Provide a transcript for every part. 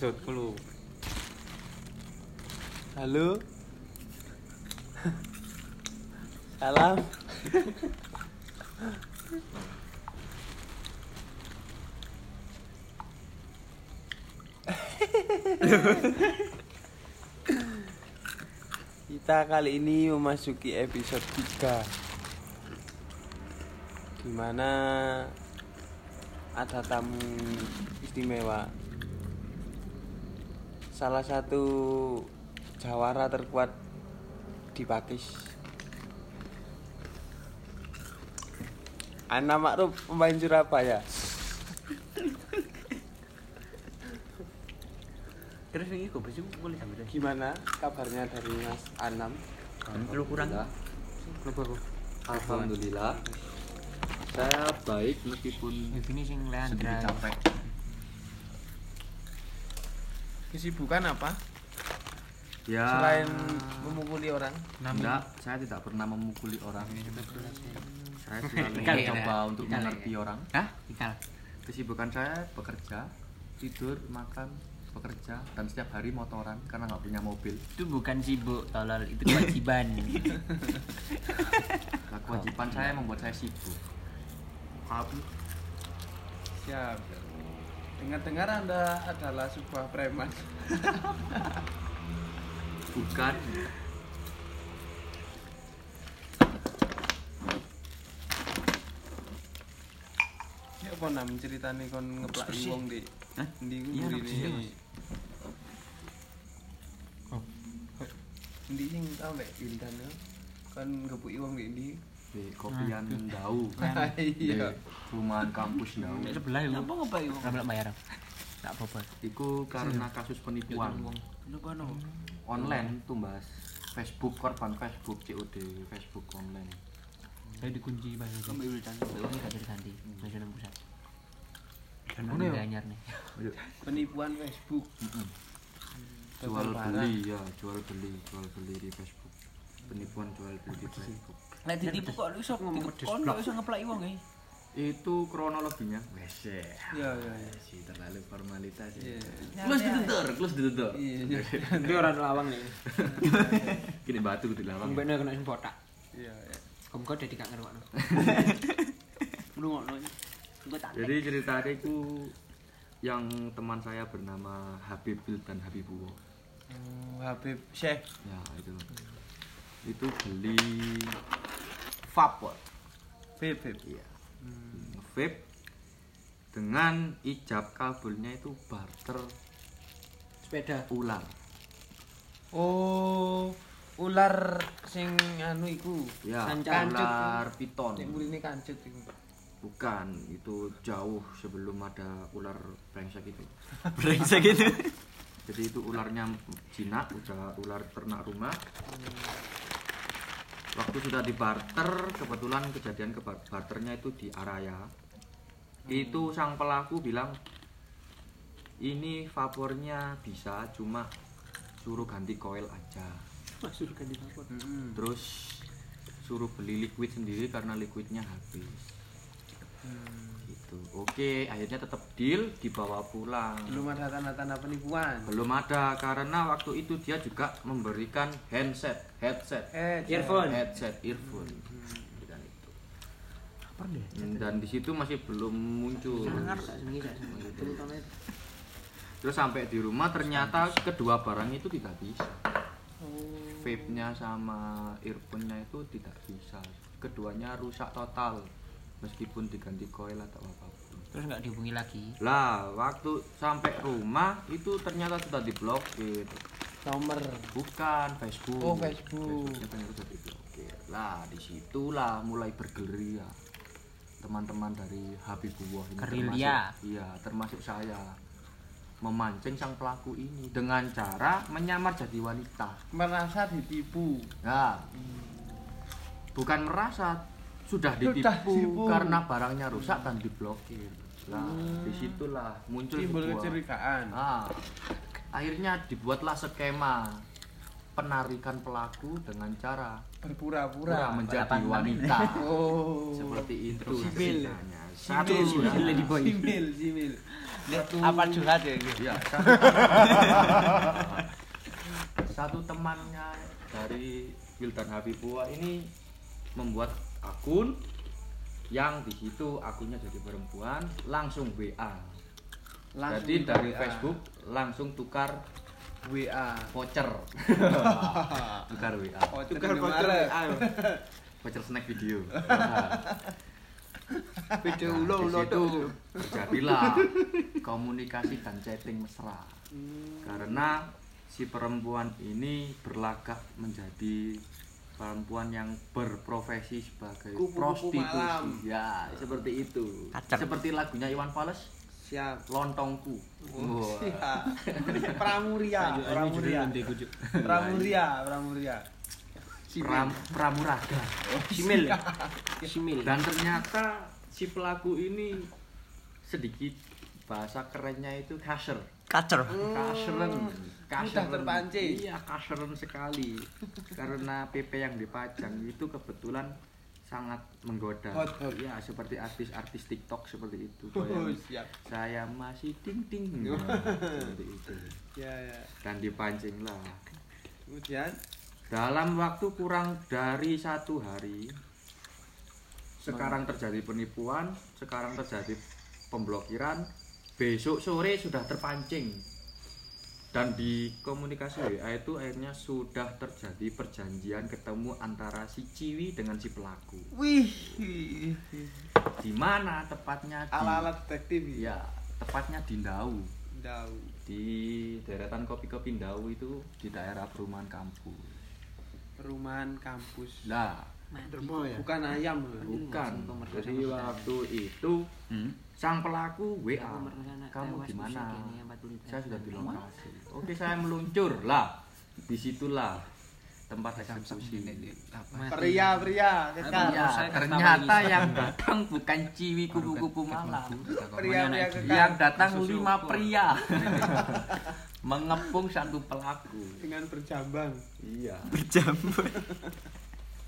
lu. Halo? Salam. Kita kali ini memasuki episode 3 Di mana ada tamu istimewa Salah satu jawara terkuat di Pakis Anak Makruf pemain Surabaya Terus ini gue bersih boleh sambil Gimana kabarnya dari Mas Anam? Lu kurang. Kenapa? Alhamdulillah. Saya baik meskipun Ini sing sedikit capek. Kesibukan apa? Ya. Selain memukuli orang enggak, saya tidak pernah memukuli orang. Saya selalu mencoba untuk Ikal, mengerti ya. orang. Hah? Ikal. Kesibukan saya bekerja, tidur, makan, bekerja, dan setiap hari motoran karena nggak punya mobil. Itu bukan sibuk, tolol. Itu kewajiban. Nah, kewajiban saya membuat saya sibuk. Apa? Siap. Dengar-dengar Anda adalah sebuah preman. Bukan. Ya apa nam ceritane kon ngeplaki wong di Hah? Ndi ku Iya, ini. Ndi sing tau nek Intan ya. Kon ngepuki wong di ndi? Di kopian Dau. Iya. Di perumahan kampus Dau. Nek sebelah itu. Apa ngepai wong? Ora bayar. Tak apa-apa. Iku karena kasus penipuan online tuh mas Facebook korban Facebook COD Facebook online Saya dikunci Bang. Sampai urutan. Wong gak terganti. Masih nang pusat. Dan Ngono ya? anyar nih. Penipuan Facebook. jual Total beli ya jual beli jual beli di Facebook penipuan jual beli di Facebook Nek ditipu kok iso ngomong kon kok iso ngeplaki wong e. itu kronologinya wes ya Iya iya iya. sih terlalu formalitas Iya. close ditutup close ditutup Iya. Ini orang lawang nih. kini batu di lawang Mbaknya kena sing botak. Iya iya. Kamu kau jadi gak ngerokno. Lu ngono. Gue tak. jadi ceritanya itu yang teman saya bernama Habib dan Habibuwo Oh, Habib Syekh. ya itu itu beli vapor Beb beb. iya vape dengan ijab kabelnya itu barter Sepeda. ular Oh, ular sing anu iku. ya Sancan. ular piton Sing mrene kancut iku. bukan itu jauh sebelum ada ular brengsek itu Brengsek gitu. jadi itu ularnya jinak udah ular ternak rumah waktu sudah dibarter kebetulan kejadian keba- barternya itu di Araya itu sang pelaku bilang ini vapornya bisa cuma suruh ganti koil aja Masuk kan di dapur. Heeh. terus suruh beli liquid sendiri karena liquidnya habis gitu oke akhirnya tetap deal dibawa pulang Belum ada tanda-tanda penipuan. belum ada karena waktu itu dia juga memberikan handset headset Eh, Earphone. headset earphone Berikan itu. Apa deh? Hmm, dan di situ masih belum muncul Sangar tak senengi tak senengi. Terutama itu. terus sampai di rumah ternyata kedua barang itu tidak bisa Oh. vape-nya sama earphone-nya itu tidak bisa keduanya rusak total meskipun diganti coil atau apa pun Terus nggak dihubungi lagi. lah waktu sampai rumah itu ternyata sudah diblokir Nomor. bukan Facebook Oh, Facebook. Facebooknya ternyata sudah diblokir lah di situlah mulai bergerilya teman-teman dari Habibullah ini Gerilya. termasuk- iya termasuk saya memancing sang pelaku ini dengan cara menyamar jadi wanita Merasa ditipu. Nah, bukan merasa sudah Sudah ditipu ditipu. karena barangnya rusak dan diblokir. Nah, di situlah muncul Timbul sebuah- kecurigaan. Nah, akhirnya dibuatlah skema penarikan pelaku dengan cara Berpura-pura. pura menjadi wanita. Oh. Seperti itu ceritanya. satu Simil, Lady Boy. Simil, simil. satu Apa curhat ya? gitu? ya satu, satu temannya dari Wildan Habibua ini membuat akun yang di situ akunnya jadi perempuan langsung WA Langsung jadi dari WA. Facebook langsung tukar WA. voucher tukar WA Oh, Tukar voucher. WA. voucher snack video Video Nah, ulo ulo situ terjadilah komunikasi dan chatting mesra karena si perempuan ini berlagak menjadi perempuan yang berprofesi sebagai Kupu-kupu prostitusi malam. ya seperti itu Kacang. seperti lagunya Iwan Fals Siap. lontongku Wah. Siap. Pramuria, Pramuria. Pramuria, Pramuria. Pram, pramuraga Simil. Simil. dan ternyata si pelaku ini sedikit bahasa kerennya itu kasar Kacer. kaseren Mudah terpancing. iya kaseren sekali karena PP yang dipajang itu kebetulan sangat menggoda Hot, hot. ya seperti artis-artis TikTok seperti itu Oh, siap. saya masih ting ting Nah, seperti itu Ya, ya. dan dipancing lah Kemudian dalam waktu kurang dari satu hari sekarang terjadi penipuan sekarang terjadi pemblokiran besok sore sudah terpancing dan di komunikasi WA itu akhirnya sudah terjadi perjanjian ketemu antara si Ciwi dengan si pelaku wih. di mana tepatnya di Ala-ala detektif ya tepatnya di Ndau Tahu. di deretan kopi-kopi Ndau itu di daerah perumahan kampus Perumahan kampus. lah Dermo ya. Bukan ayam. Bukan. Jadi waktu itu Hmm? Sang pelaku WA. Kamu tewas di mana? busuk ini, 40 Saya sudah di lokasi. Oke, saya meluncur lah. Di situlah tempat eksekusi. Pria, pria, kekal. Ya, ternyata yang datang bukan ciwi kupu-kupu malam. Pria, pria kekal. Yang datang lima pria. Mengepung satu pelaku. Dengan berjambang. Iya. Berjamur.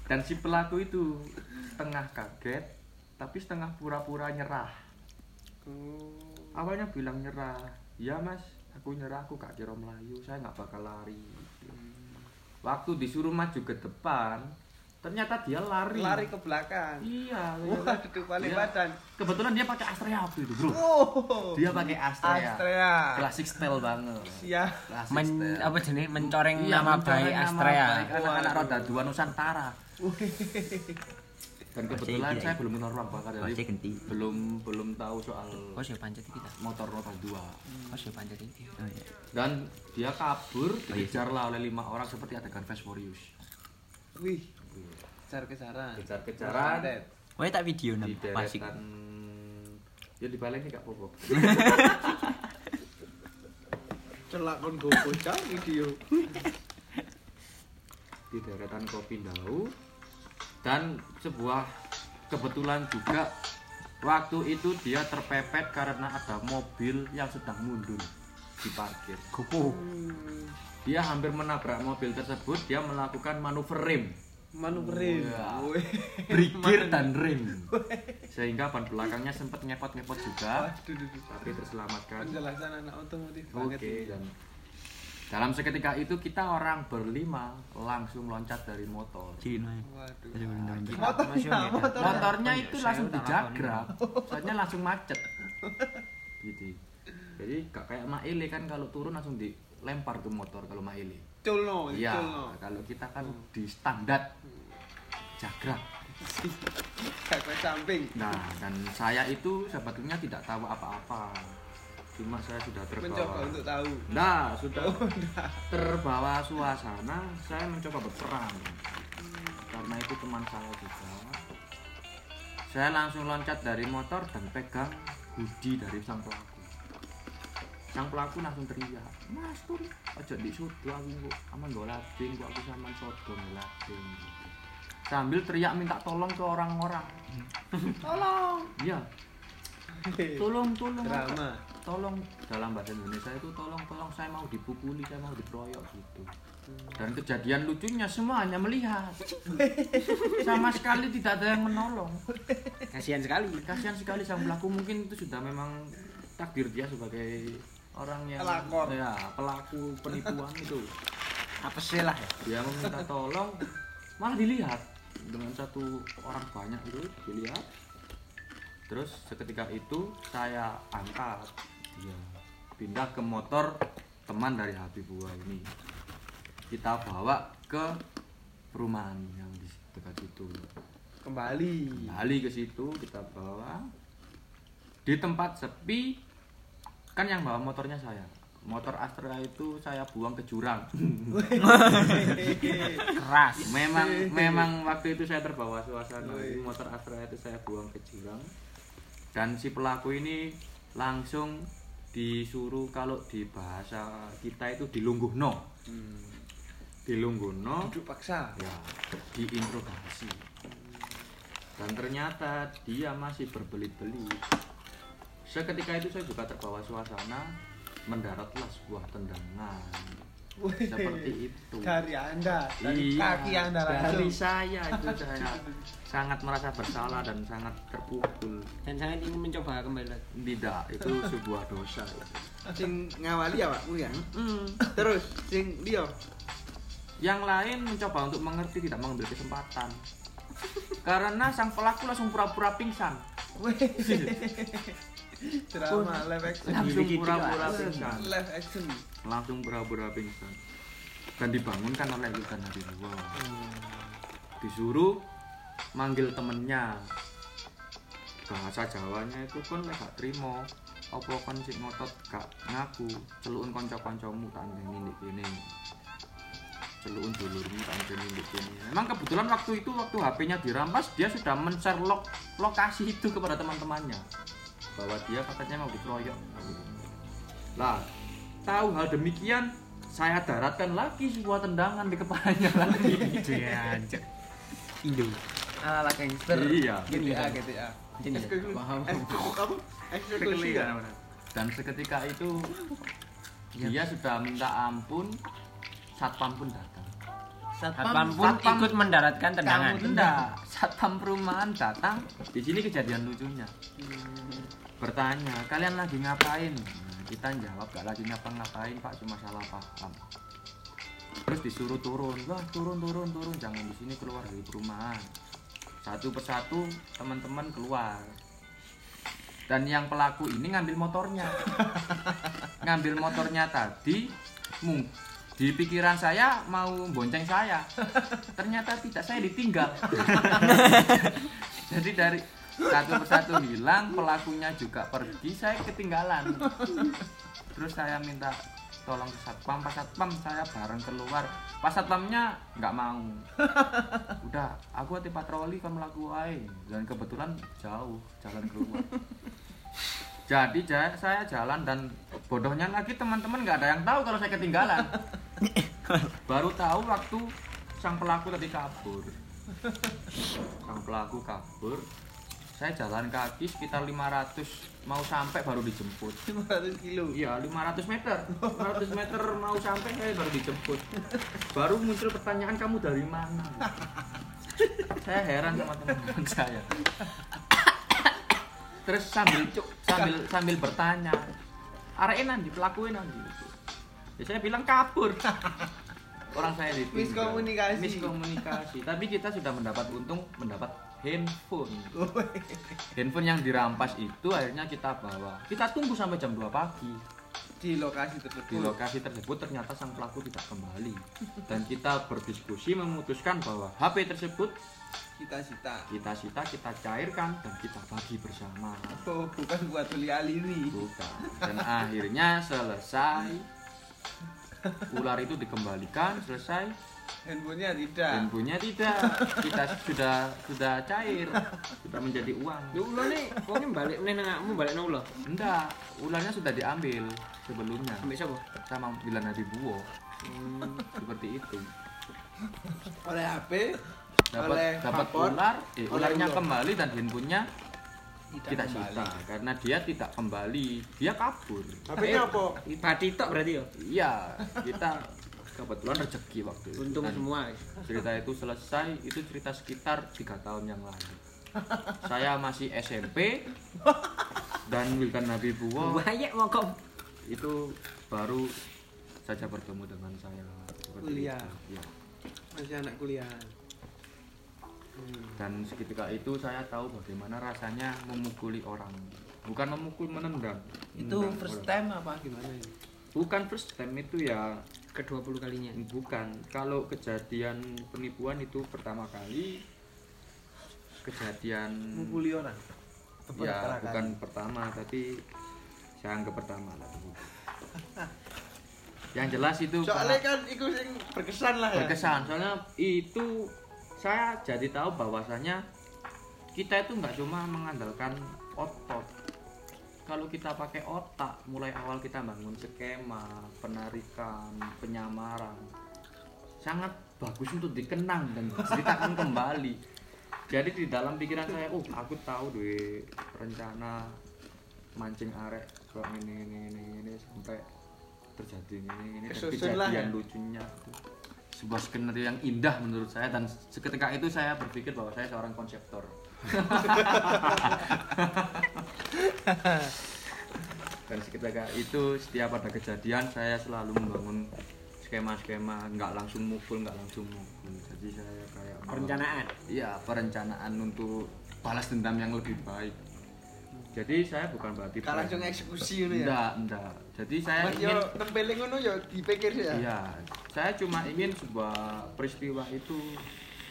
Dan si pelaku itu setengah kaget, tapi setengah pura-pura nyerah. Oh. awalnya bilang nyerah ya mas aku nyerah aku gak kira melayu saya nggak bakal lari waktu disuruh maju ke depan ternyata dia lari Lari ke belakang. iya Wah, duduk balik Dia- badan. kebetulan dia pakai Astrea waktu itu bro Oh. dia pakai Astrea, Astrea. klasik style banget. Klasik Men, style. apa jenis mencoreng Iya, nama mencoreng baik Astrea. anak-anak roda dua Nusantara dan kebetulan saya belum kenal ruang bakar Masih jadi genti. belum belum tahu soal Oh, siapa pancet kita? motor roda dua Oh, siapa pancet ini? Oh, iya. dan dia kabur dikejar lah oleh lima orang seperti adegan Fast Furious Wih. Kejar-kejaran. kejar-kejaran Oh, tak video. Masih. deretan ya di balik gak apa-apa Celak kon go bocah video. di deretan kopi Dau dan sebuah kebetulan juga waktu itu dia terpepet karena ada mobil yang sedang mundur di parkir Gopo. dia hampir menabrak mobil tersebut dia melakukan manuver rem Manuverin. Wah. Wih. brigir dan rem sehingga ban belakangnya sempat ngepot-ngepot juga tapi terselamatkan Penjelasan anak otomotif Oke, banget. ini. dan dalam seketika itu kita orang berlima langsung loncat dari motor. Cirin aja. Waduh. Bener-bener. Motornya, motor. Motornya itu Saya langsung dijagrab, soalnya langsung macet. Gitu. Jadi gak kayak Maile kan kalau turun langsung dilempar ke motor kalau Maile. Culno, Iya, culno. kalau kita kan di standar jagrab. Kakak samping. Nah, dan saya itu sebetulnya tidak tahu apa-apa. Cuma saya sudah terbawa. Mencoba untuk tahu. Nah, sudah terbawa suasana, saya mencoba berperan. Karena itu teman saya juga. Saya langsung loncat dari motor dan pegang hoodie dari sang pelaku. Sang pelaku langsung teriak, Mas turun, aja di sudu aku kok, aman gak lading, kok aku sama sodom lading. Sambil teriak minta tolong ke orang-orang. tolong, iya, tolong, tolong. Drama. Tolong dalam bahasa Indonesia itu tolong tolong saya mau dipukuli saya mau dikeroyok gitu. Dan kejadian lucunya semua hanya melihat. Sama sekali tidak ada yang menolong. Kasihan sekali. kasihan sekali sang pelaku. Mungkin itu sudah memang takdir dia sebagai orang yang Pelakor. ya pelaku penipuan itu. Apa sih lah? Ya? dia meminta tolong malah dilihat. Dengan satu orang banyak itu dilihat. Terus seketika itu saya angkat ya, pindah ke motor teman dari Habibua ini. Kita bawa ke perumahan yang di dekat situ. Kembali. kembali ke situ kita bawa. Di tempat sepi kan yang bawa motornya saya. Motor Astra itu saya buang ke jurang. Keras. memang memang waktu itu saya terbawa suasana. Motor Astra itu saya buang ke jurang. Dan si pelaku ini langsung disuruh kalau di bahasa kita itu dilungguhno Hmm. dilungguhno Duduk paksa. ya diinterogasi dan ternyata dia masih berbelit-belit seketika itu saya juga terbawa suasana mendaratlah sebuah tendangan. Seperti itu Dari Anda, dari Iya, kaki Anda dari langsung. saya itu saya sangat merasa bersalah dan sangat terpukul Dan saya ingin mencoba kembali lagi. tidak itu sebuah dosa Sing ngawali ya, Pak, ya. Mm. Terus sing liya. yang lain mencoba untuk mengerti tidak mengambil kesempatan karena sang pelaku langsung pura-pura pingsan. Drama live action. langsung pura-pura langsung. pingsan. Live action. langsung pura-pura pingsan. Dan dibangunkan oleh Wildan Hadiruwa disuruh manggil temennya. Bahasa Jawanya itu pun lek gak trimo. Apa kon sing ngotot gak ngaku? Celukun kanca-kancamu tak ngene kene. Celukun dulurmu tak ngene kene. Memang kebetulan waktu itu waktu HP-nya dirampas dia sudah men-share lok- lokasi itu kepada teman-temannya bahwa dia katanya mau dikeroyok lah tahu hal demikian saya daratkan lagi sebuah tendangan di kepalanya lagi Iya, anjir. Indo. ala gangster iya GTA, GTA. Ini ya? Eksekusi- Paham. apa? Eksekusi ya? dan seketika itu dia sudah minta ampun satpam pun datang Satpam pun Satpam- ikut mendaratkan tendangan. kamu tidak satpam perumahan datang di sini kejadian lucunya bertanya kalian lagi ngapain? Nah, kita jawab gak lagi ngapa-ngapain pak cuma salah paham. Terus disuruh turun wah turun turun turun jangan di sini keluar dari perumahan. Satu persatu teman-teman keluar. Dan yang pelaku ini ngambil motornya. Ngambil motornya tadi mung di pikiran saya mau bonceng saya. Ternyata tidak saya ditinggal. Jadi dari satu persatu hilang pelakunya juga pergi saya ketinggalan. Terus saya minta tolong ke satpam pas satpam saya bareng keluar. Pas satpamnya nggak mau. Udah aku hati patroli kan melaku wae. Dan kebetulan jauh jalan keluar. Jadi ja- saya jalan dan bodohnya lagi teman-teman nggak ada yang tahu kalau saya ketinggalan. Baru tahu waktu sang pelaku tadi kabur. Sang pelaku kabur saya jalan kaki sekitar 500 mau sampai baru dijemput 500 kilo. Iya, 500 meter. 500 meter mau sampai saya baru dijemput. Baru muncul pertanyaan kamu dari mana? saya heran sama teman-teman saya. Terus sambil cuk, sambil sambil bertanya, arek nanti pelakuin nanti. Ya saya bilang kabur. Orang saya ditinggal. Miskomunikasi. Miskomunikasi. Tapi kita sudah mendapat untung mendapat handphone. handphone yang dirampas itu akhirnya kita bawa. Kita tunggu sampai jam 2 pagi Di lokasi di tersebut. lokasi tersebut ternyata sang pelaku tidak kembali dan kita berdiskusi memutuskan bahwa HP tersebut Cita-cita. kita sita kita cairkan dan kita bagi bersama Oh, bukan buat beli aliri. bukan dan akhirnya selesai ular itu dikembalikan selesai Handphonenya tidak. handphonenya tidak kita sudah sudah cair sudah menjadi uang Lu ulo nih, pokoknya balik nih nengakmu balik nang ulo. enggak ularnya sudah diambil sebelumnya Sampai siapa? sama bilang Nabi Buwo seperti itu Oleh HP, dapat dapat ular eh, ularnya ular. kembali dan handphonenya kita sita karena dia tidak kembali dia kabur HP-nya apa? Pati tok berarti ya. iya kita kebetulan rezeki waktu itu Untung Dan semua. cerita itu selesai itu cerita sekitar tiga tahun yang lalu saya masih SMP dan Wildan Habibullah Banyak mau kok. itu baru saja bertemu dengan saya Kuliah. itu. Ya. Masih anak kuliah. Hmm. dan seketika itu saya tahu bagaimana rasanya memukuli orang bukan memukul menendang Itu Menendang first orang. time apa gimana ini? bukan first time itu ya Kedua puluh kalinya. bukan kalau kejadian penipuan itu pertama kali kejadian Mukuli orang. ya bukan pertama tapi saya anggap pertama lah yang jelas itu Soalnya kan itu berkesan lah ya. berkesan soalnya itu saya jadi tahu bahwasanya kita itu nggak cuma mengandalkan otot. Kalau kita pakai otak mulai awal kita bangun skema penarikan penyamaran sangat bagus untuk dikenang dan ceritakan kembali. Jadi di dalam pikiran saya oh aku tahu deh rencana mancing arek kok ini ini ini ini sampai terjadi ini ini dan kejadian ya. lucunya. itu sebuah skenario yang indah menurut saya dan seketika itu saya berpikir bahwa saya seorang konseptor dan seketika itu setiap ada kejadian saya selalu membangun skema-skema nggak langsung mukul nggak langsung mukul jadi saya kayak Perencanaan. iya perencanaan untuk balas dendam yang lebih baik jadi saya bukan berarti Gak langsung eksekusi ini ya. enggak enggak jadi saya Mas ingin yo tempelin ngono yo dipikir ya. iya saya cuma ingin sebuah peristiwa itu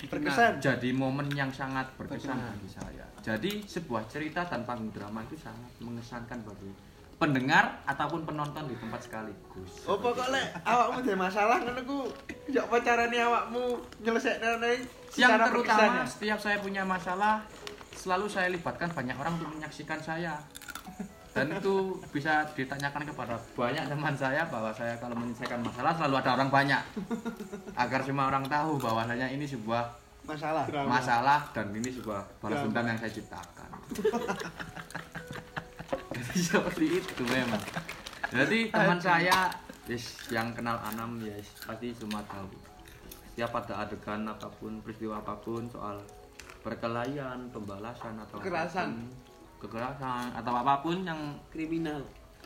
Berkesan. jadi momen yang sangat berkesan bagi saya. Jadi sebuah cerita panggung drama itu sangat mengesankan bagi pendengar ataupun penonton di tempat sekaligus. Oh pokoknya awakmu ada masalah ngono ku yo pacarane awakmu nyelesekno yang secara terutama berkesan ya. setiap saya punya masalah selalu saya libatkan banyak orang untuk menyaksikan saya dan itu bisa ditanyakan kepada banyak teman saya bahwa saya kalau menyelesaikan masalah selalu ada orang banyak agar semua orang tahu bahwasanya ini sebuah masalah. masalah dan ini sebuah balas Drama. dendam yang saya ciptakan. Jadi seperti itu memang. Jadi teman saya yes, yang kenal Anam yes, pasti semua tahu. Setiap ada adegan apa pun, peristiwa apa pun soal perkelahian, pembalasan atau Kekerasan. apa pun, kekerasan atau apa pun yang kriminal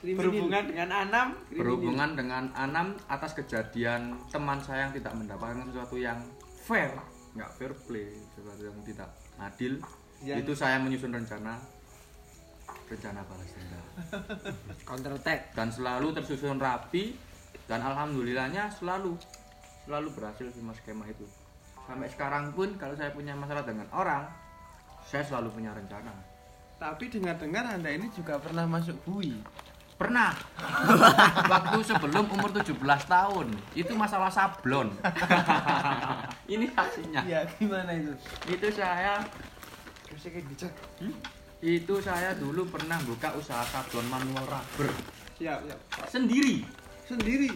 Berhubungan dengan Anam, berhubungan dengan Anam atas kejadian teman saya yang tidak mendapatkan sesuatu yang fair, nggak fair play, sesuatu yang tidak adil. Yang- Itu saya menyusun rencana rencana balas dendam Counter attack. dan selalu tersusun rapi dan alhamdulillahnya selalu selalu berhasil semua skema itu. Sampai sekarang pun kalau saya punya masalah dengan orang, saya selalu punya rencana. Tapi dengar-dengar Anda ini juga pernah masuk bui. Pernah. Waktu sebelum umur 17 tahun. Itu masalah sablon. Ini hasilnya. Iya, gimana itu? Itu saya gitu. itu saya dulu pernah buka usaha sablon manual rubber Siap, siap. sendiri. Sendiri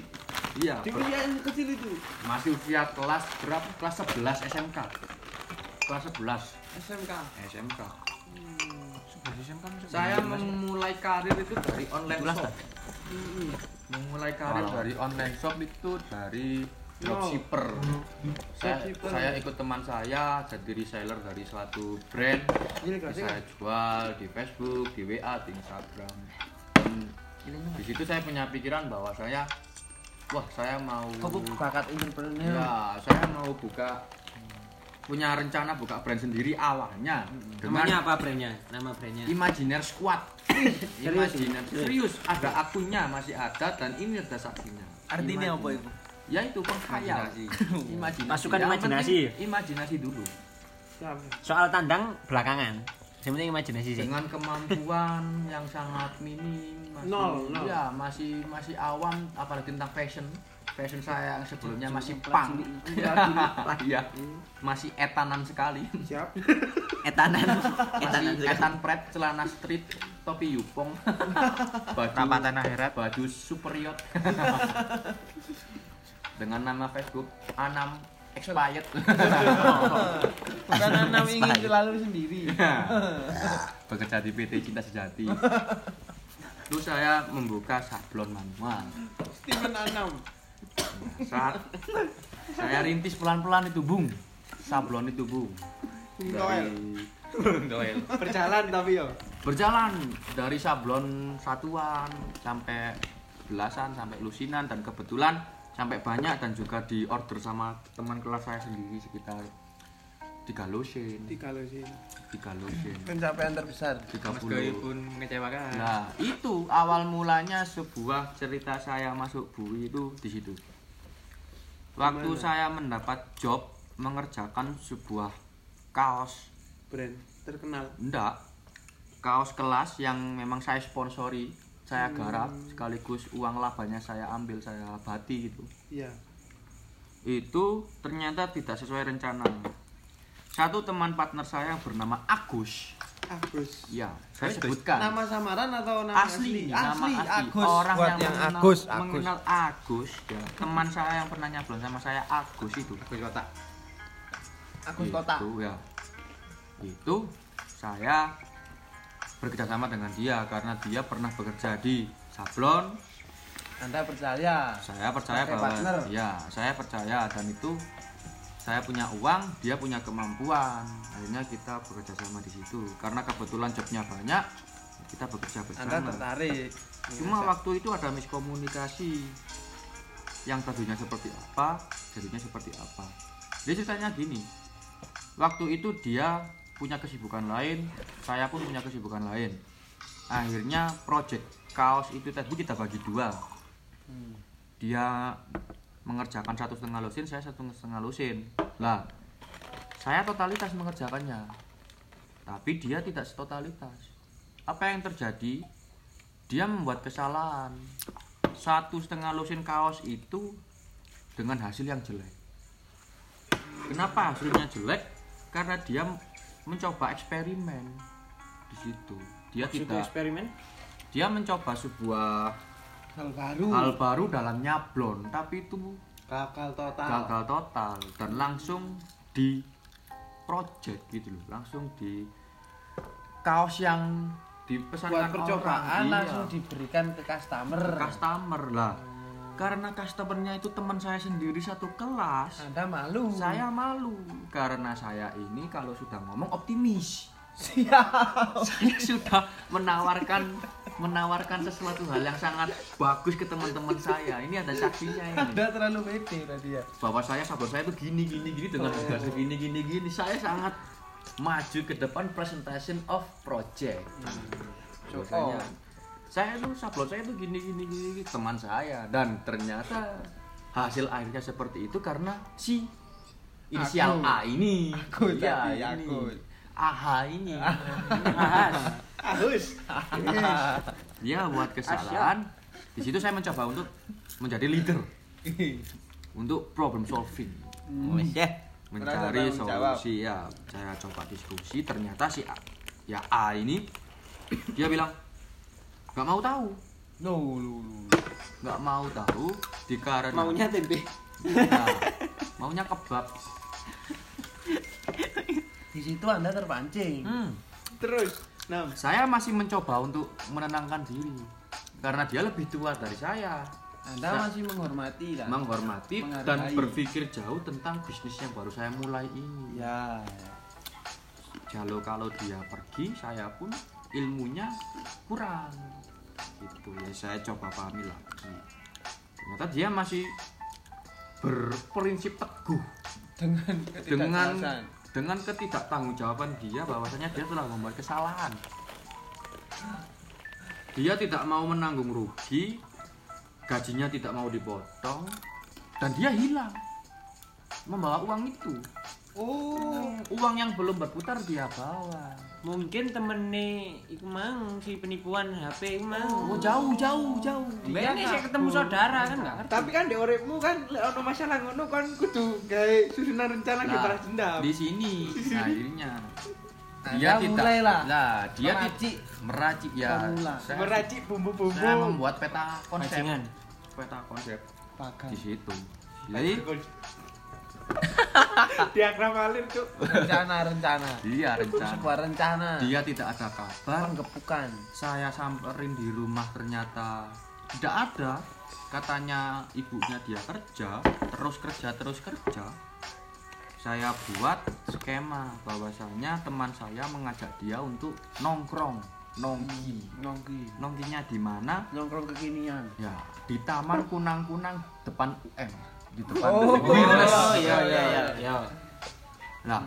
Iya. di usia yang kecil itu. Masih usia kelas berapa? Kelas 11 SMK. Kelas 11 SMK. SMK. Saya memulai karir itu dari online shop. Memulai karir dari online shop itu dari dropshipper. Saya, saya ikut teman saya jadi reseller dari suatu brand. Kelasnya Saya jual di Facebook, di WA, di Instagram. Dan di situ saya punya pikiran bahwa saya wah saya mau bakat entrepreneur? ya saya mau buka punya rencana buka brand sendiri awalnya dengan Namanya apa brandnya? Nama brandnya. Imaginer Squad. Imaginer serius ada akunnya masih ada dan ini ada saksinya. Artinya apa itu? Ya itu penghayal. Imajinasi. Pasukan Yang imajinasi. penting Imajinasi dulu. Siap. Soal tandang belakangan. Yang penting imajinasi sih. Dengan kemampuan yang sangat minim. Masih, Nol, nol. Ya masih masih awam apalagi tentang fashion. Fashion saya yang sebelumnya masih punk. Iya. Masih etanan sekali. Siap. Etanan. Etanan. masih etan pret celana street topi yupong baju Rapatan akhirat. baju superior dengan nama Facebook Anam expired. Bukan Anam ingin selalu sendiri. Bekerja di PT Cinta Sejati. Itu saya membuka sablon manual. Steven Anam. Saat saya rintis pelan-pelan itu, Bung. Sablon itu, Bung. Noel. Berjalan tapi yo. Berjalan dari sablon satuan sampai belasan sampai lusinan dan kebetulan sampai banyak dan juga di order sama teman kelas saya sendiri sekitar tiga lotion, Tiga lo sih. tiga lotion, Pencapaian terbesar. tiga puluh. Meskipun mengecewakan. Nah, itu awal mulanya sebuah cerita saya masuk bui itu di situ. Waktu Gimana? saya mendapat job mengerjakan sebuah kaos, Brand terkenal. enggak, kaos kelas yang memang saya sponsori, saya Hmm. garap sekaligus uang labanya saya ambil, saya bati gitu. Iya. Itu ternyata tidak sesuai rencana. Satu teman partner saya yang bernama Agus, Agus. ya, saya Agus. sebutkan. Nama samaran atau nama asli, asli? nama asli. Agus. orang Buat yang, yang mengenal, Agus, Agus. mengenal Agus ya. teman saya yang pernah nyablon sama saya Agus itu Agus kotak. Agus itu, Kota. ya itu saya bekerja sama dengan dia karena dia pernah bekerja di sablon Anda percaya? saya percaya bahwa partner. ya saya percaya dan itu saya punya uang dia punya kemampuan akhirnya kita bekerja sama di situ karena kebetulan jobnya banyak kita bekerja Anda bersama tertarik. Cuma waktu itu ada miskomunikasi yang tadinya seperti apa, jadinya seperti apa. Dia ceritanya gini, waktu itu dia punya kesibukan lain, saya pun punya kesibukan lain. Akhirnya project kaos itu tadi kita bagi dua. Hmm. Dia mengerjakan satu setengah lusin, saya satu setengah lusin. Lah, saya totalitas mengerjakannya, tapi dia tidak setotalitas. Apa yang terjadi? dia membuat kesalahan satu setengah lusin kaos itu dengan hasil yang jelek kenapa hasilnya jelek karena dia mencoba eksperimen di situ dia tidak eksperimen? dia mencoba sebuah Hal baru. hal baru dalam nyablon tapi itu Gagal total. gagal total dan langsung di project gitu loh langsung di kaos yang dipesankan Buat percobaan orang, iya. langsung diberikan ke customer. customer lah karena customernya itu teman saya sendiri satu kelas Anda malu. saya malu karena saya ini kalau sudah ngomong optimis siap. saya sudah menawarkan menawarkan sesuatu hal yang sangat bagus ke teman-teman saya ini ada saksinya ini Anda terlalu pede tadi ya. bahwa saya sablon saya itu gini gini gini dengan harga segini gini gini saya sangat maju ke depan presentation of project Biasanya, off. saya tuh sablon saya tuh gini gini gini gini, teman saya dan ternyata hasil akhirnya seperti itu karena si inisial Aku. A ini Aku tadi, ini. aku. AH ini Ahas. Agus. dia buat kesalahan di situ saya mencoba untuk menjadi leader untuk problem solving Wes ya. mencari solusi ya saya coba diskusi ternyata si A, ya A ini dia bilang nggak mau tahu No, lu, lu. nggak mau tahu dikarenakan Maunya tempe. Nah, maunya kebab Di situ Anda terpancing. Hmm, Terus. Nah, saya masih mencoba untuk menenangkan diri karena dia lebih tua dari saya Anda Nah. masih menghormati kan? menghormati Menghargai. dan berpikir jauh tentang bisnis yang baru saya mulai ini Ya. Jalo kalau dia pergi saya pun ilmunya kurang gitu ya saya coba pahami lagi ternyata dia masih berprinsip teguh Dengan dengan. Dengan ketidaktanggungjawaban dia bahwasanya dia telah membuat kesalahan. Dia tidak mau menanggung rugi gajinya tidak mau dipotong dan dia hilang. Membawa uang itu. Oh, uang yang belum berputar dia bawa Mungkin temene iku mang si penipuan HP iku mang. oh jauh jauh jauh Dia nih saya ketemu saudara kan enggak ngerti. tapi kan di uripmu kan lek ono masalah ngono kan kudu gawe susunan rencana Nah, nah, balas dendam. di sini akhirnya Anda dia tidak mulailah lah dia meracik. tidak meracik ya saya, Meracik bumbu-bumbu. saya membuat peta konsep peta konsep Pakai. di situ jadi Diagramalir, Cuk. rencana rencana Dia rencana. sebuah rencana Dia tidak ada kabar. penggepukan Saya samperin di rumah ternyata tidak ada. Katanya ibunya dia kerja, terus kerja, terus kerja. Saya buat skema bahwasanya teman saya mengajak dia untuk nongkrong, nongki. nongki Nongkinya di mana? nongkrong kekinian Ya, di Taman Kunang-Kunang depan UM. Di depan Oh. Oh iya iya iya iya. Lah,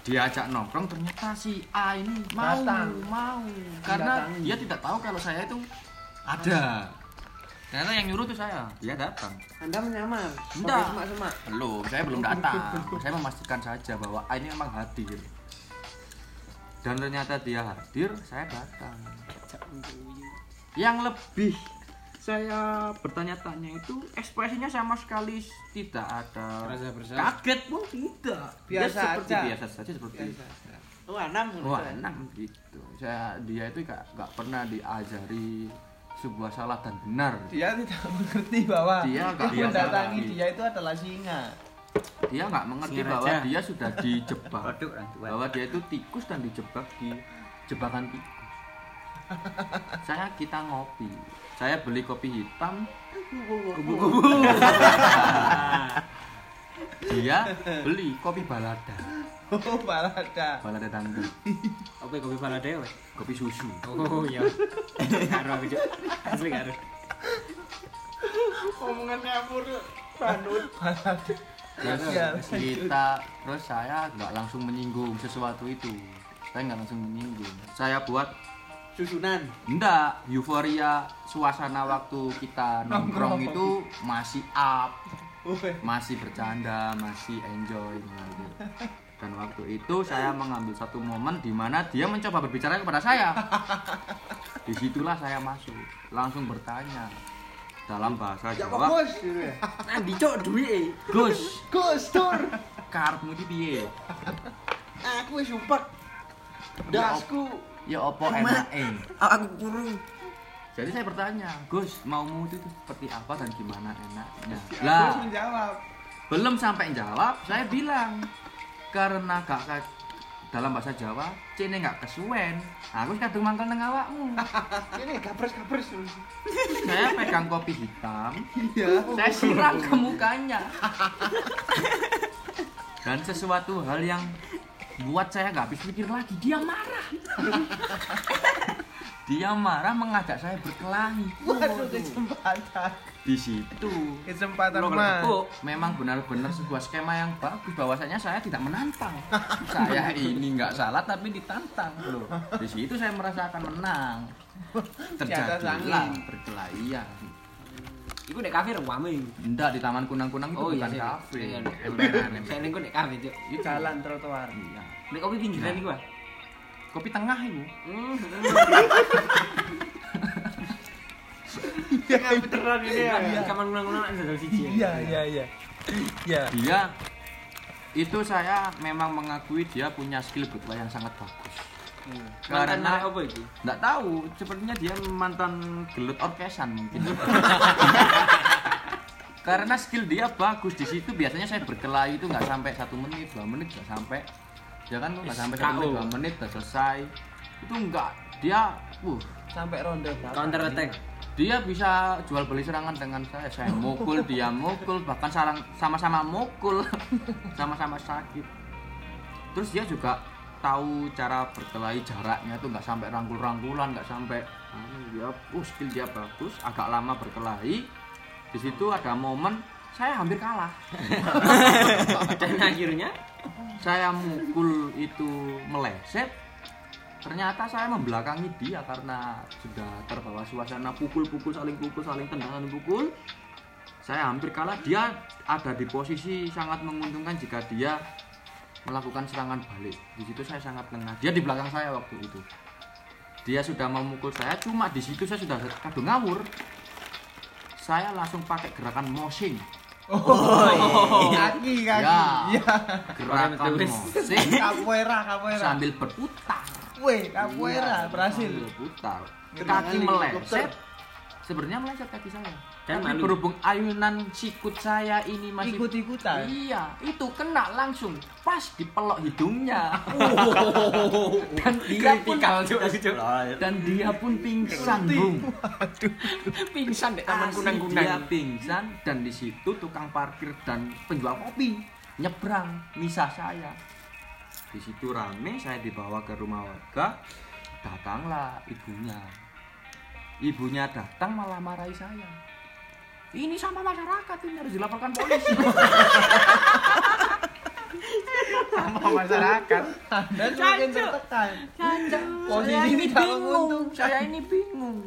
diajak nongkrong ternyata si A ini mau Datang. mau karena Datangi. dia tidak tahu kalau saya itu ada. Ternyata yang nyuruh itu saya. Dia datang. anda menyamar Enggak. semak semak Belum, saya belum datang. saya memastikan saja bahwa A ini memang hadir. Dan ternyata dia hadir, saya datang. Yang lebih saya bertanya-tanya itu ekspresinya sama sekali tidak ada. Rasa bersalah. kaget pun tidak. Dia Biasa seperti aja. biasa saja seperti itu Oh, anam. wah enak gitu. Saya dia itu gak, gak pernah diajari sebuah salah dan benar. Dia tidak mengerti bahwa Dia yang biasa mendatangi dia itu adalah singa. Dia nggak mengerti Singa bahwa raja. dia sudah dijebak. Bahwa dia itu tikus dan dijebak di jebakan tikus. Saya kita ngopi saya beli kopi hitam dia beli kopi balada oh balada balada dangdut Apa kopi balade wes? kopi susu Oh iya. Karo aku Cuk. Asli karo. Omongannya apur. Banut. balada terus Sial. kita terus saya nggak langsung menyinggung sesuatu itu saya nggak langsung menyinggung saya buat Susunan. Enggak, euforia suasana waktu kita nongkrong itu masih up, masih bercanda, masih enjoy gitu. Dan waktu itu saya mengambil satu momen di mana dia mencoba berbicara kepada saya. Di situlah saya masuk, langsung bertanya dalam bahasa Ya Jawa. Nanti cok duit. Gus, Gus tur. karepmu iki piye? Aku wis sumpek. Dasku. Ya opo enake? Aku kurung. Jadi saya bertanya, Gus, maumu itu seperti apa dan gimana enaknya? Lah, menjawab belum sampai jawab saya bilang karena gak ka- dalam bahasa Jawa cene nggak kesuwen aku wis kadung mangkel nang awakmu Ini gabres gabres. saya pegang kopi hitam iya saya siram ke mukanya dan sesuatu hal yang buat saya nggak habis pikir lagi. Dia marah. Dia marah mengajak saya berkelahi. Waduh kesempatan. Di situ. Kesempatan mas. kepuk. memang benar-benar sebuah skema yang bagus. Bahwasanya saya tidak menantang. Saya ini nggak salah tapi ditantang. Loh di situ saya merasakan menang. Di atas terjadilah perkelahian Iku nek kafe rame. enggak di taman kunang-kunang itu Oh bukan iya. kafe Iya, Saya ning nek kafe itu jalan trotoar. Iya. Nek kopi pinggiran iku ah. kopi tengah itu Jangan beneran ini ya. Iya. Kapan ngulang-ngulang ada siji. iya iya iya. Iya. Dia itu saya memang mengakui dia punya skill berkelahi yang sangat bagus Mantan Karena- apa iki? nggak tahu sepertinya dia mantan gelut orkesan mungkin. Karena skill dia bagus di situ biasanya saya berkelahi itu nggak sampai satu menit dua menit nggak sampai. Ya kan nggak sampai satu menit dua menit udah selesai. Itu enggak dia uh. Sampai ronde berapa? Counter attack. dia bisa jual beli serangan dengan saya. Saya mukul dia mukul bahkan sarang sama-sama mukul. Sama-sama sakit. Terus dia juga tahu cara berkelahi jaraknya tuh nggak sampai rangkul-rangkulan nggak sampai anu, dia uh, skill dia bagus agak lama berkelahi di situ ada momen saya hampir kalah. Dan akhirnya? Saya mukul itu meleset ternyata saya membelakangi dia karena sudah terbawa suasana pukul-pukul saling pukul saling tendang saling pukul. Saya hampir kalah dia ada di posisi sangat menguntungkan jika dia melakukan serangan balik. Di situ saya sangat lengah dia di belakang saya waktu itu. Dia sudah memukul saya cuma di situ saya sudah kadung ngawur. Saya langsung pakai gerakan moshing. Oh kaki kaki. Ya. iya. Gerakan moshing. capoeira capoeira. Sambil berputar. Weh capoeira Iya, berhasil. sambil putar Tendangan kaki meleset. sebenarnya meleset kaki saya Dan tapi malu. berhubung ayunan sikut saya ini masih Ikut-ikutan. iya itu kena langsung. Pas di pelok hidungnya. Dan dia pun dan dia pun pingsan bung. Pingsan deh taman Asli, kunang-kunang. dia pingsan. Dan di situ tukang parkir dan penjual kopi nyebrang misah saya. Di situ rame saya dibawa ke rumah warga. Datanglah ibunya. Ibunya datang malah marahi saya ini sama masyarakat ini harus dilaporkan polisi. Sama masyarakat. Dan semakin tertekan. Posisi saya ini bingung. saya ini bingung.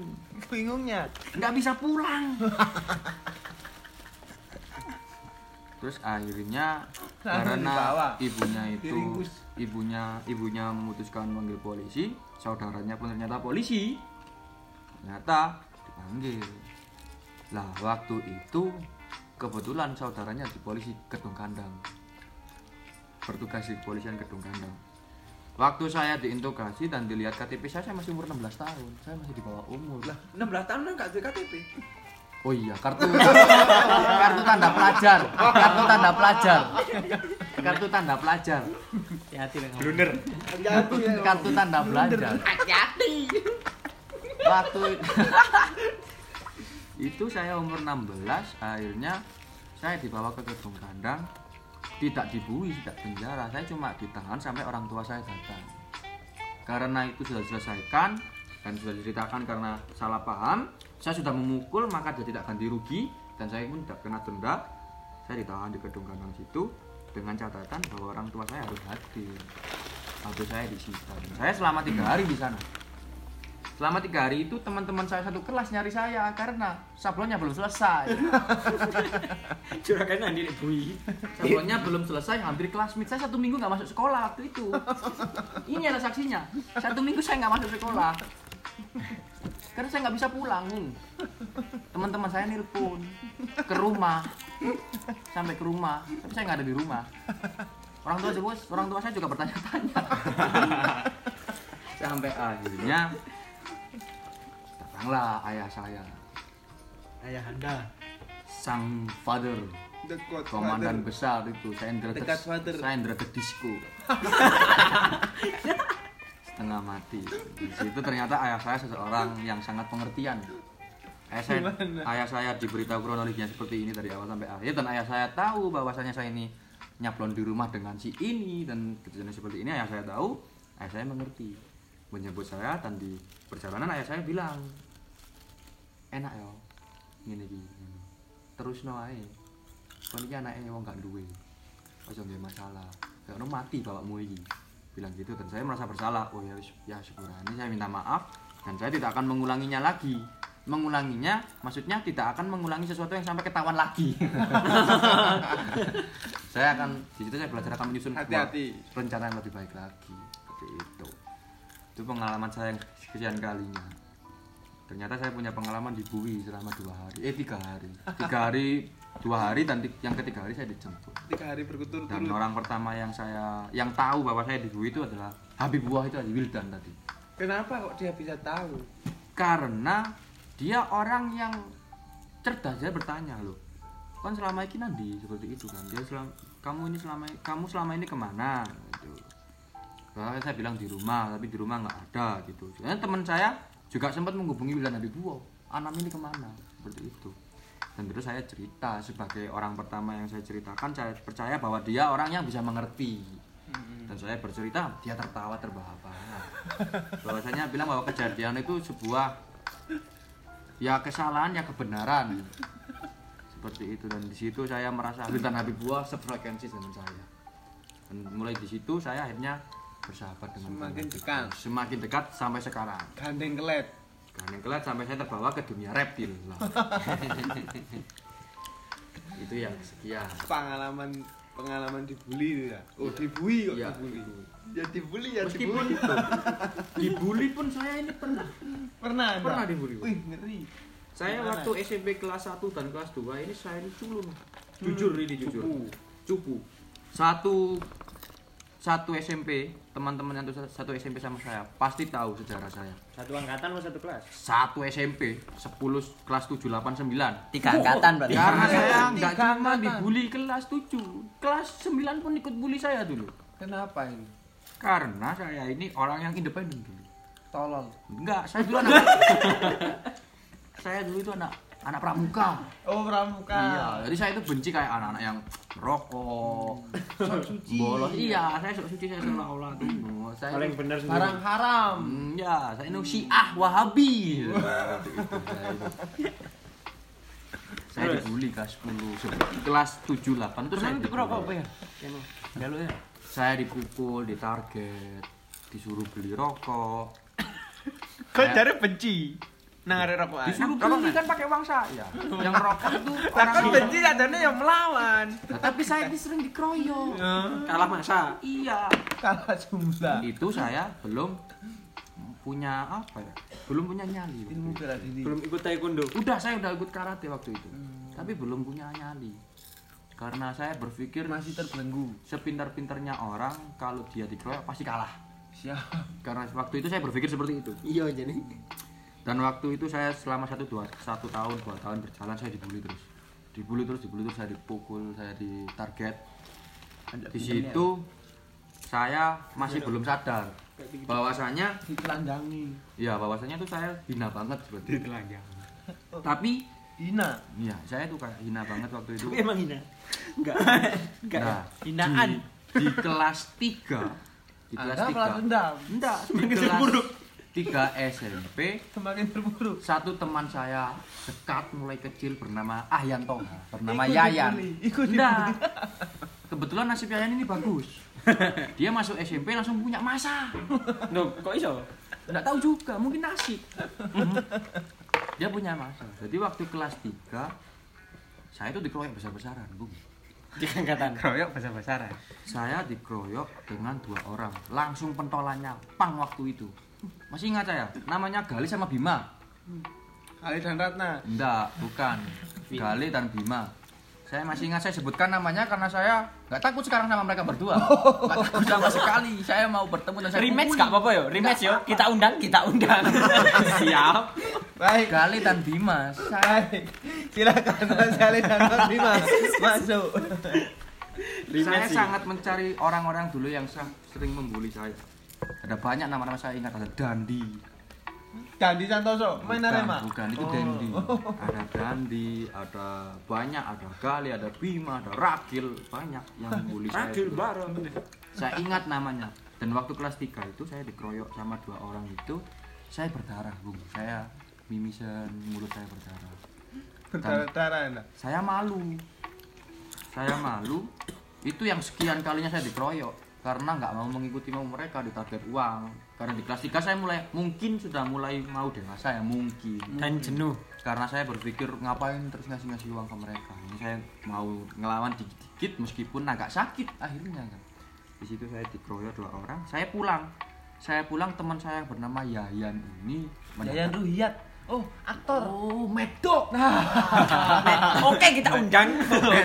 Bingungnya. nggak bisa pulang. Terus akhirnya Langsung karena dibawa. ibunya itu ibunya ibunya memutuskan manggil polisi saudaranya pun ternyata polisi. Ternyata dipanggil lah waktu itu kebetulan saudaranya di polisi gedung kandang bertugas di kepolisian gedung kandang waktu saya diinterogasi dan dilihat KTP saya saya masih umur 16 tahun saya masih di bawah umur Lah, 16 tahun kan gak ada KTP. Oh iya, kartu kartu tanda pelajar, kartu tanda pelajar, kartu tanda pelajar, Hati-hati dengan Blunder. Ya. kartu tanda pelajar. Hati-hati. Waktu itu saya umur 16, akhirnya saya dibawa ke gedung kandang, tidak dibui, tidak penjara, saya cuma ditahan sampai orang tua saya datang. Karena itu sudah diselesaikan dan sudah diceritakan karena salah paham, saya sudah memukul maka dia tidak ganti rugi dan saya pun tidak kena denda. Saya ditahan di gedung kandang situ dengan catatan bahwa orang tua saya harus hadir. Waktu saya disita. Dan Saya selama tiga hari di sana. Selama tiga hari itu teman-teman saya satu kelas nyari saya karena sablonnya belum selesai. Juragan nanti bui. Sablonnya belum selesai, hampir classmate saya satu minggu nggak masuk sekolah waktu itu. Ini ada saksinya. Satu minggu saya nggak masuk sekolah. Karena saya nggak bisa pulang. Teman-teman saya nelpon ke rumah, sampai ke rumah, tapi saya nggak ada di rumah. Orang tua juga, orang tua saya juga bertanya-tanya. sampai akhirnya datanglah ayah saya, Ayah Anda. sang father. The God komandan besar itu saya Indra Dekat father. saya Indra Disco setengah mati. Di situ ternyata ayah saya seseorang yang sangat pengertian. Ayah saya Gimana? ayah saya diberitahu kronologinya seperti ini dari awal sampai akhir dan ayah saya tahu bahwasanya saya ini nyablon di rumah dengan si ini dan kejadian seperti ini ayah saya tahu ayah saya mengerti. Menyebut saya dan di perjalanan ayah saya bilang enak ya. Ngene iki terus no ae. Kon iki anake wong gak duwe. Aja nggak masalah. Gak ono mati bapakmu iki. Bilang gitu dan saya merasa bersalah. Oh ya ya syukurani saya minta maaf dan saya tidak akan mengulanginya lagi. Mengulanginya maksudnya tidak akan mengulangi sesuatu yang sampai ketahuan lagi. Saya akan di situ saya belajar akan menyusun Hati-hati. rencana yang lebih baik lagi. Seperti itu. Itu pengalaman saya yang sekian kalinya ternyata saya punya pengalaman di Bui selama dua hari. Eh tiga hari. Tiga hari dua hari dan yang ketiga hari saya dijemput. Tiga hari dan berturut-turut. orang pertama yang saya yang tahu bahwa saya di Bui itu adalah Habib Buah itu tadi Wildan tadi. Kenapa kok dia bisa tahu? karena dia orang yang cerdas. Dia bertanya loh kan selama ini nanti seperti itu kan. Dia selama kamu ini selama kamu selama ini ke mana? Gitu. Saya bilang di rumah tapi di rumah nggak ada gitu. Dan teman saya juga sempat menghubungi Wildan Habib Buah Anam ini ke mana? Seperti itu. Dan terus saya cerita sebagai orang pertama yang saya ceritakan saya percaya bahwa dia orang yang bisa mengerti. Dan saya bercerita dia tertawa terbahak-bahak bahwasanya bilang bahwa kejadian itu sebuah ya kesalahan ya kebenaran. Seperti itu. Dan di situ saya merasa Wildan Habib Buah sefrekuensi dengan saya. Dan mulai di situ saya akhirnya bersahabat dengan Semakin dekat. semakin dekat sampai sekarang Gandeng kelet. karena kelat sampai saya terbawa ke dunia reptil lah. itu yang sekian Pengalaman pengalaman dibully itu ya. Oh, dibully kok Iya. dibully. Ya dibully ya meskipun dibully. dibully pun saya ini pernah Pernah Anda? Pernah dibully. Wih, ngeri. saya Gimana? waktu SMP kelas 1 dan kelas 2 ini saya ini culun jujur ini jujur Cupu. cupu satu satu SMP teman-teman yang tuh satu SMP sama saya pasti tahu sejarah saya Satu angkatan atau satu kelas? satu SMP 10 kelas 7 8 9 Tiga angkatan berarti. karena saya nggak cuma dibully kelas 7 kelas 9 pun ikut bully saya dulu Kenapa ini? karena saya ini orang yang independen dulu Tolol. enggak saya dulu anak saya dulu itu anak anak pramuka Oh, pramuka. iya jadi saya itu benci kayak anak-anak yang merokok bolos iya saya sok suci saya seolah-olah tuh saya Paling benar sendiri. Barang haram. Hmm, ya, saya ini Syiah Wahabi. saya dibully kelas 10, kelas 7 8 terus saya rokok apa ya? Galu ya. Saya dipukul, ditarget, disuruh beli rokok. Kok jare benci? Nang arek rokokan. Disuruh beli kan pakai uang saya. Yang rokok itu Lah orang kan benci adanya yang melawan. Nah, tapi saya ini sering dikeroyok. Kalah masa. Iya. Kalah jumlah. Itu saya belum punya apa ya? Belum punya nyali. Ilmu bela diri. Belum ikut taekwondo. Udah saya udah ikut karate waktu itu. Tapi belum punya nyali. Karena saya berpikir Masih terbelenggu. sepintar-pintarnya orang kalau dia dikeroyok pasti kalah. Siap. Karena waktu itu saya berpikir seperti itu. Iya jadi. Dan waktu itu saya selama satu dua satu tahun dua tahun berjalan saya dibully terus, dibully terus dibully terus saya dipukul saya ditarget. Di situ saya masih belum sadar bahwasanya Ditelanjangi. ya bahwasanya itu saya hina banget seperti itu. Tapi Dina. Iya, saya tuh kayak hina banget waktu itu. Emang hina. Enggak. Enggak. Nah, Hinaan. Di, di kelas 3. Di kelas Anda balas 3. dendam. Enggak, di kelas 3 SMP Semakin terburuk. satu teman saya dekat mulai kecil bernama Ahyanto bernama Ikut Yayan Ikut dibully. kebetulan nasib Yayan ini bagus dia masuk SMP langsung punya masa Loh, kok iso? nggak tahu juga mungkin nasib dia punya masa jadi waktu kelas 3 saya itu dikeroyok besar-besaran bung Tiga angkatan. Kroyok besar-besaran. saya dikeroyok dengan dua orang langsung pentolannya pang waktu itu masih ingat saya namanya Gali sama Bima Ali dan Ratna. enggak bukan Gali dan Bima saya masih ingat saya sebutkan namanya karena saya nggak takut sekarang sama mereka berdua nggak takut sama sekali saya mau bertemu dan saya Rematch pukuli. gak apa-apa yo, rematch yo. Kita undang, kita undang. Siap. Baik. Gali dan Bima saya Baik. Silakan Mas Ali dan Mas Bima masuk. saya sangat mencari orang-orang dulu yang sering membuli saya ada banyak nama-nama saya ingat ada Dandi Dandi Santoso, main bukan, Arema. bukan itu Oh. Dandi ada Dandi ada banyak ada Gali ada Bima ada Rakil banyak yang Ragil dulu. bareng. saya ingat namanya dan waktu kelas 3 itu saya dikeroyok sama dua orang itu saya berdarah bung saya mimisan mulut saya berdarah Berdarah-darah enak. saya malu saya malu itu yang sekian kalinya saya dikeroyok karena nggak mau mengikuti mau mereka di target uang. Karena di kelas 3 saya mulai mungkin sudah mulai mau dewasa ya mungkin. Dan jenuh. karena saya berpikir ngapain terus ngasih ngasih uang ke mereka? Ini saya mau ngelawan dikit-dikit meskipun agak sakit akhirnya kan. Di situ saya dikeroyok dua orang. Saya pulang. Saya pulang teman saya yang bernama Yayan ini Yayan Ruhiat. Oh, aktor. oh medok Oke, kita undang.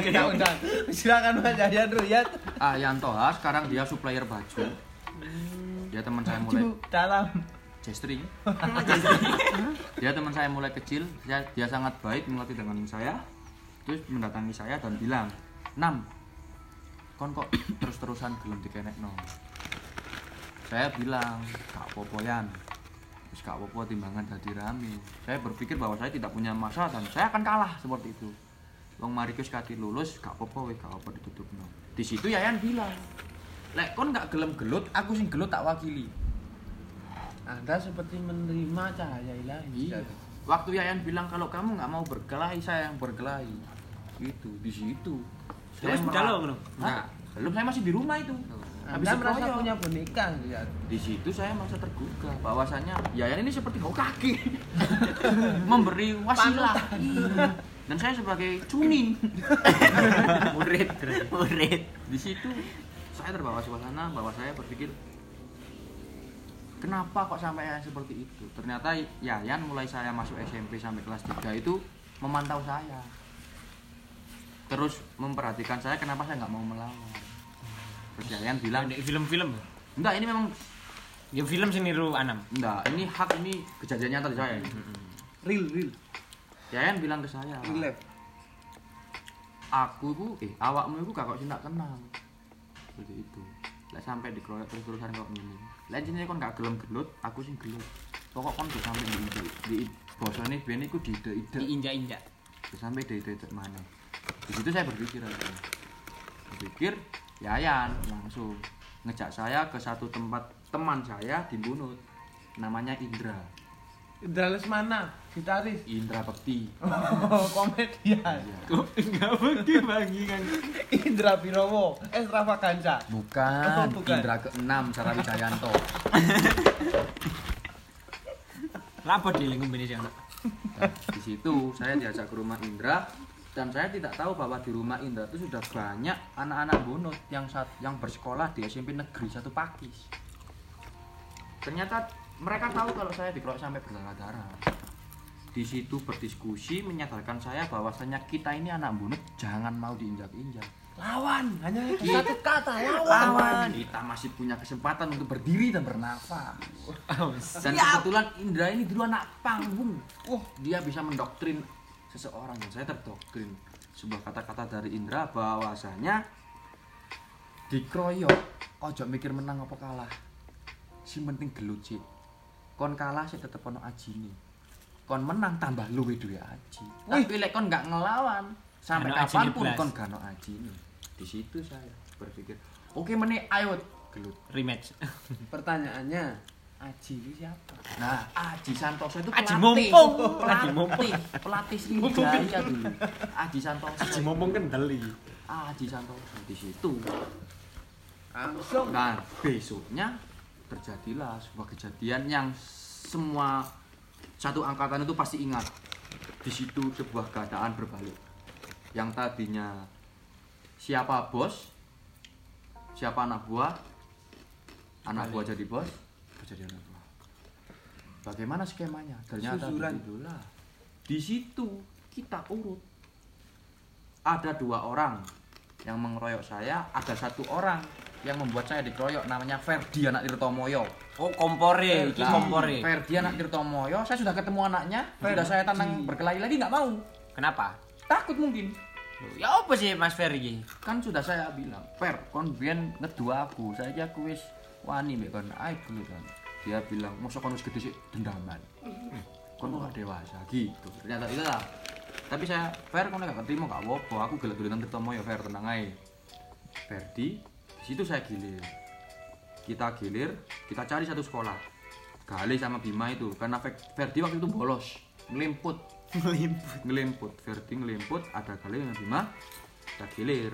Kita undang. Silakan Mas Yayan Ruhiat. ah yang Toha sekarang dia supplier baju. Dia teman saya mulai dalam. Jestri. Dia teman saya mulai kecil. Dia, dia sangat baik mengerti dengan saya. Terus mendatangi saya dan bilang Nam kon kok terus-terusan gelem dikenek no saya bilang kak popoyan terus kak popo timbangan jadi rame saya berpikir bahwa saya tidak punya masa dan saya akan kalah seperti itu Wong mari kus kati lulus gak apa-apa weh gak apa ditutup no. Di situ Yayan bilang, "Lek kon gak gelem gelut, aku sing gelut tak wakili." Anda seperti menerima cahaya ilahi. Iya. Waktu Yayan bilang kalau kamu nggak mau berkelahi, saya yang berkelahi. Gitu, di situ. Lo, ngono? Nah, belum saya masih di rumah itu. Anda merasa punya boneka ya. Di situ saya merasa tergugah bahwasannya Yayan ini seperti bau kaki. Memberi wasilah. Iya. Dan saya sebagai cunin. Murid, murid. di situ saya terbawa suasana bahwa saya berpikir kenapa kok sampai seperti itu ternyata Yayan mulai saya masuk SMP sampai kelas 3 itu memantau saya terus memperhatikan saya kenapa saya nggak mau melawan terus Yayan bilang Di film-film. enggak ini memang Ya film sih niru Anam. enggak ini hak ini kejadian nyata di saya Real, real. Yayan bilang ke saya Real life. aku itu eh awakmu itu gak kok cinta kenal seperti itu lah sampai dikeroyok terus terusan kok ini lah jenisnya kon gak gelem gelut aku sih gelut pokok kon tuh sampai di ide di bosone ben iku di ide ide Diinjak-injak. Terus sampai di ide ide mana di situ saya berpikir aja berpikir Yayan langsung ngejak saya ke satu tempat teman saya di Bunut namanya Indra Indra Lesmana, gitaris. Indra Bekti Oh, komedian. Iya. Kok enggak bagi bagi kan. Indra Birowo, Extravaganza. Bukan, Oh, bukan. Indra ke-6 Sarawi Jayanto. Lapa dia ngombe sih anak. Nah, di situ saya diajak ke rumah Indra dan saya tidak tahu bahwa di rumah Indra itu sudah banyak anak-anak bonot yang saat yang bersekolah di SMP Negeri Satu Pakis. Ternyata mereka tahu kalau saya dikeroyok sampai berdarah-darah. Di situ berdiskusi menyadarkan saya bahwasanya kita ini anak bonot jangan mau diinjak-injak. Lawan, hanya itu satu kata, lawan. Lawan. Kita masih punya kesempatan untuk berdiri dan bernafas. Dan kebetulan Indra ini dulu anak panggung. Wah, dia bisa mendoktrin seseorang dan saya terdoktrin. Sebuah kata-kata dari Indra bahwasanya dikroyok ojo mikir menang apa kalah. Si penting gelut sih. Kon kalah sih tetep ono ajine. Kon menang tambah luwe duwe aji. Tapi lek kon nggak ngelawan sampai ajine kapan pun kon gak ono ajine. Di situ saya berpikir, oke meneh ayo gelut. Rematch. Pertanyaannya, Aji itu siapa? Nah, Aji Santoso itu Aji pelatih. Mumpung. Aji pelatih, Mumpung. pelatih Sriwijaya dulu. Aji Santoso. Aji mumpung kendali. Aji Santoso di situ. Langsung. Nah, besoknya terjadilah sebuah kejadian yang semua satu angkatan itu pasti ingat. Di situ sebuah keadaan berbalik. Yang tadinya siapa bos, siapa anak buah, anak buah jadi bos, jadi anak buah. Bagaimana skemanya? Ternyata Susuran. begitulah. Di situ kita urut. Ada dua orang yang mengeroyok saya, ada satu orang yang membuat saya dikeroyok namanya Ferdi anak Tirtomoyo. Oh, kompore, iki kompore. Ferdi anak Tirtomoyo, saya sudah ketemu anaknya, sudah saya tantang berkelahi lagi nggak mau. Kenapa? Takut mungkin. Ya apa sih Mas Ferry iki? Kan sudah saya bilang, Fer, kon ngedua aku, saya aku wis wani mbek kon ae dulu kan. Dia bilang, "Mosok kon wis gede sih dendaman." Kon kok gak dewasa gitu. Ternyata itu lah. Tapi saya, Fer, kon gak terima gak apa-apa, aku gelet-geletan Tirtomoyo, Fer, tenang ae. Ferdi, di situ saya gilir. Kita gilir, kita cari satu sekolah. Galih sama Bima itu, karena Fe- Ferdi waktu itu bolos, ngelimput. Ngelimput. Ngelimput, Ferdi ngelimput, ada Galih sama Bima, kita gilir.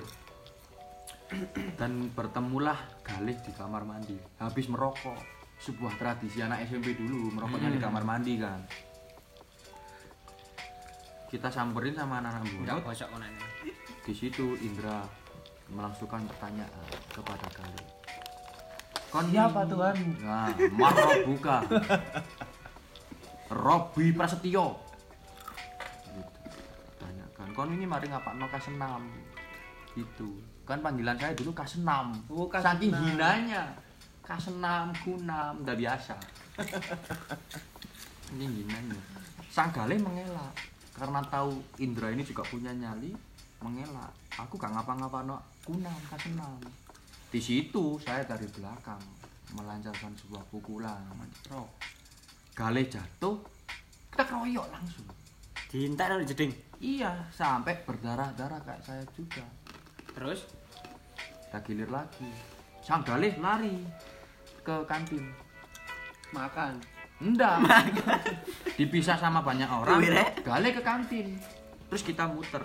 Dan bertemulah Galih di kamar mandi, habis merokok. Sebuah tradisi anak SMP dulu, merokoknya di kamar mandi kan. Kita samperin sama anak-anak konane. di situ Indra melangsungkan pertanyaan kepada Galih. Kon Siapa Tuhan? Nah, Marro buka. Robi Prasetyo. Gitu. Tanyakan, kon ini mari ngapakno kasenam. Gitu. Kan panggilan saya dulu kasenam. Oh, Kasenam. Saking hinanya. Kasenam, kunam, udah biasa. ini hinanya. Sang Galih mengelak karena tahu Indra ini juga punya nyali, mengelak. Aku gak ngapa-ngapa no kunam, kasenam. Di situ saya dari belakang melancarkan sebuah pukulan. Bro. Galih jatuh, kita keroyok langsung. Diintak dari jeding. Iya, sampai berdarah-darah kayak saya juga. Terus Kita gilir lagi. Sang Galih lari ke kantin. Makan. Enggak. Dipisah sama banyak orang. Galih ke kantin. Terus kita muter.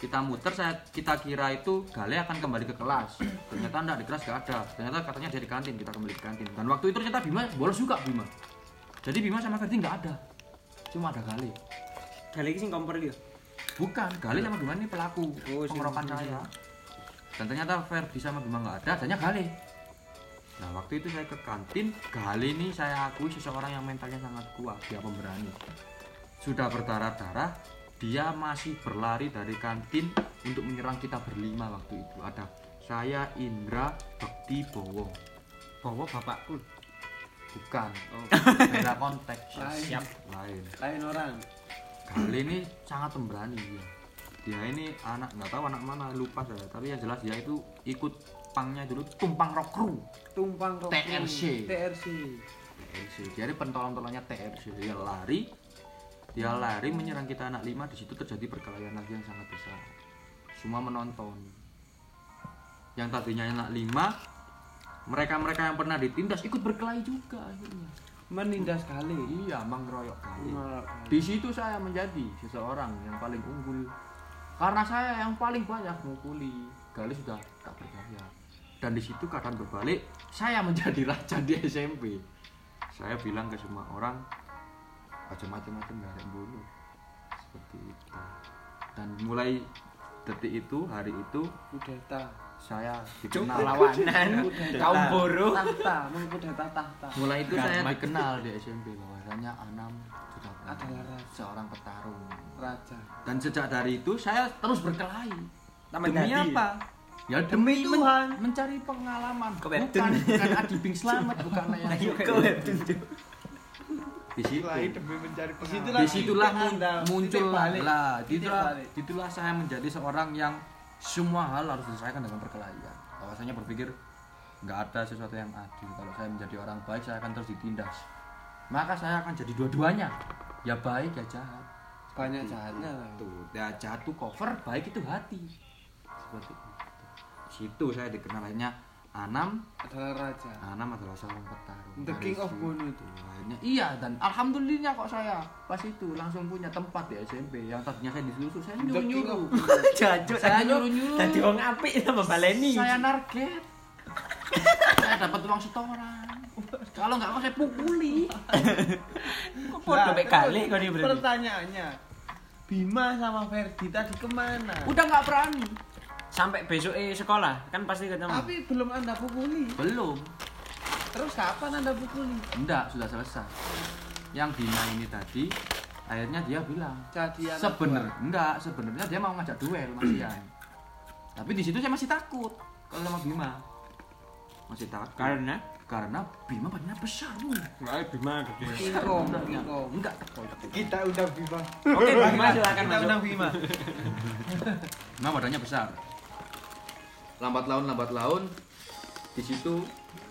Kita muter saya kita kira itu Galih akan kembali ke kelas. Ternyata enggak di kelas gak ada. Ternyata katanya dia di kantin, kita kembali ke kantin. Dan waktu itu ternyata Bima bolos juga Bima. Jadi Bima sama Ferdi nggak ada. Cuma ada Galih. iki sing kompor iki. Bukan, Galih sama Bima ini pelaku Oh, pengerokan saya. Dan ternyata Ferdi sama Bima nggak ada, adanya Galih. Nah waktu itu saya ke kantin, Galih ini saya akui seseorang yang mentalnya sangat kuat, dia pemberani. Sudah berdarah-darah, dia masih berlari dari kantin untuk menyerang kita berlima waktu itu. Ada saya Indra Bekti Bowo Bawa bapakku. bukan beda konteks Lain. Siap. lain lain orang Gali ini sangat pemberani dia. Dia ini anak nggak tahu anak mana lupa saya, tapi yang jelas dia itu ikut pangnya dulu tumpang rock crew. tumpang kok TRC. TRC TRC. Ini pentolong-tolongnya TRC. Dia lari, dia lari menyerang kita anak lima. Di situ terjadi perkelahian lagi yang sangat besar. Semua menonton. Yang tadinya anak lima, mereka-mereka yang pernah ditindas ikut berkelahi juga akhirnya. Menindas kali Iya, mengeroyok kali. Di situ saya menjadi seseorang yang paling unggul karena saya yang paling banyak mukuli. Gali sudah tak percaya. Dan di situ keadaan berbalik, saya menjadi raja di SMP. Saya bilang ke semua orang, macam-macam macam nggak bunuh. Seperti itu. Dan mulai detik itu, hari itu, kudeta saya dikenal Perlawanan kaum buruh. tahta mengkudeta tahta Mulai itu saya dikenal di SMP bahwasanya Anam sudah Adalah raja. seorang petarung. raja Dan sejak dari itu saya terus berkelahi. Demi apa? Ya Demi demi, men- Tuhan. mencari pengalaman. Ke bukan, bukan Adi Bing Slamet, bukan yang ke webtoon. di situ. Demi mencari pengalaman. Di situlah muncul lah. Di situlah, balik. di situlah saya menjadi seorang yang semua hal harus diselesaikan dengan perkelahian. Bahwasanya berpikir nggak ada sesuatu yang adil. Kalau saya menjadi orang baik, saya akan terus ditindas. Maka saya akan jadi dua-duanya. Ya baik ya jahat. banyak Seperti jahatnya itu. Ya jahat itu cover, baik itu hati. Seperti itu. Situ saya dikenal akhirnya Anam, adalah raja Anam adalah seorang petarung. The king of Bono itu. Iya dan alhamdulillah kok saya pas itu langsung punya tempat di SMP yang tadinya saya disuruh saya. Bono. Jancuk Saya saya nyuruh-nyuruh. Tadi wong apik sama baleni. Saya narget. saya dapat uang setoran. Kalau nggak mau saya pukuli. kok podo mek kali berarti. pertanyaannya Bima sama Ferdi tadi ke mana Udah nggak berani. Sampai besok eh sekolah kan pasti ketemu. tapi belum anda pukuli Belum. terus kapan anda pukuli Enggak, sudah selesai. Yang Bima ini tadi akhirnya dia bilang sebenarnya enggak sebenarnya dia mau ngajak duel Mas Ian. Tapi di situ saya masih takut kalau sama Bima. Masih takut. Karena Karena Bima badannya besar, Bu. Enggak Bima gede. Enggak. Kita undang Bima. Oke, Bima silakan kita undang Bima Bima badannya besar. Lambat laun lambat laun di situ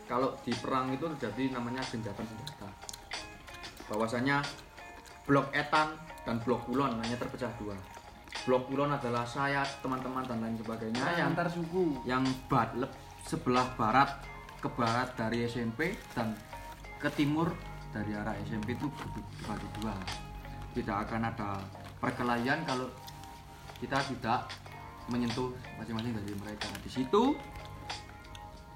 kalau di perang itu terjadi namanya genjatan senjata. Bahwasanya blok Etan dan blok Kulon hanya terpecah dua. Blok Kulon adalah saya, teman-teman dan lain sebagainya yang antar suku yang bat sebelah barat ke barat dari SMP dan ke timur dari arah SMP itu dibagi dua tidak akan ada perkelahian kalau kita tidak menyentuh masing-masing dari mereka. Di situ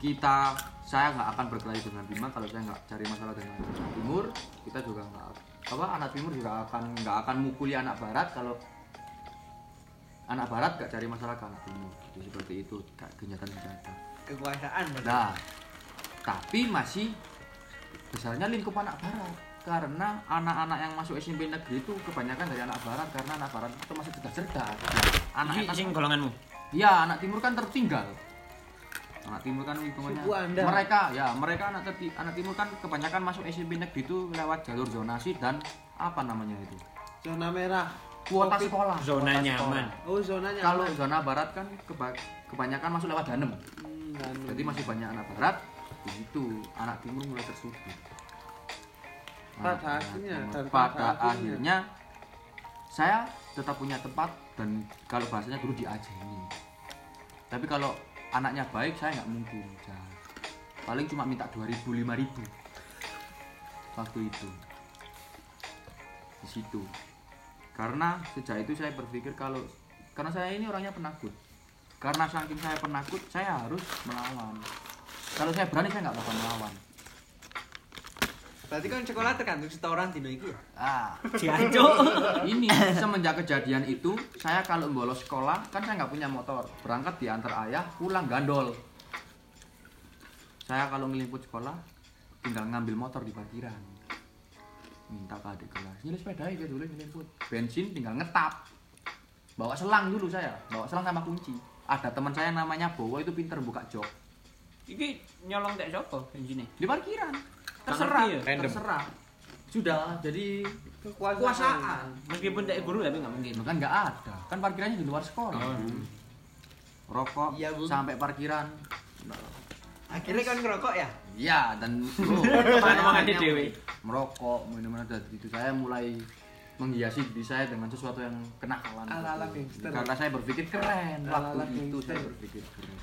kita saya nggak akan berkelahi dengan Bima kalau saya nggak cari masalah dengan anak timur. Kita juga nggak apa anak timur juga akan nggak akan mukuli anak barat kalau anak barat nggak cari masalah ke anak timur. Jadi seperti itu kayak genjatan senjata Kekuasaan. Nah, tapi masih besarnya lingkup anak barat karena anak-anak yang masuk SMP negeri itu kebanyakan dari anak barat karena anak barat itu masih cerdas-cerdas. Anak Iki atas, sing golonganmu. ya anak timur kan tertinggal. Anak timur kan hitungannya mereka ya mereka anak terti- anak timur kan kebanyakan masuk SMP negeri itu lewat jalur zonasi dan apa namanya itu zona merah kuota sekolah Zona kuota nyaman. sekolah. oh zonanya kalau zona barat kan keba- kebanyakan masuk lewat danem hmm, anu. jadi masih banyak anak barat di situ anak timur mulai tersudut Pada Anak akhirnya, timur. dan pada pada akhirnya. akhirnya saya tetap punya tempat dan kalau bahasanya dulu diajeni tapi kalau anaknya baik saya nggak mungkin jahat. paling cuma minta 2000 5000 waktu itu di situ karena sejak itu saya berpikir kalau karena saya ini orangnya penakut karena saking saya penakut saya harus melawan kalau saya berani saya nggak bakal melawan Berarti kan sekolah tergantung setoran dino iki ya. ah. Jancuk. ini semenjak kejadian itu saya kalau bolos sekolah kan saya nggak punya motor. Berangkat diantar ayah pulang gandol. Saya kalau ngeliput sekolah tinggal ngambil motor di parkiran. Minta ke adik kelas nyilih sepeda ya dulu ngeliput. Bensin tinggal ngetap. Bawa selang dulu saya bawa selang sama kunci. Ada teman saya namanya Bowo itu pinter buka jok. Iki nyolong tek sapa benjine? di parkiran terserah ya? Terserah sudah jadi Kekuasaan. kekuasaan Meskipun tek guru tapi nggak mungkin. Kan nggak ada kan parkirannya di luar sekolah Oh. Bu. rokok Bu. sampai parkiran Akhirnya kan ngerokok ya? iya dan oh, Omongan-omongannya dewe. merokok minuman dari itu saya mulai menghiasi diri saya dengan sesuatu yang kenakalan karena saya berpikir keren waktu itu saya berpikir keren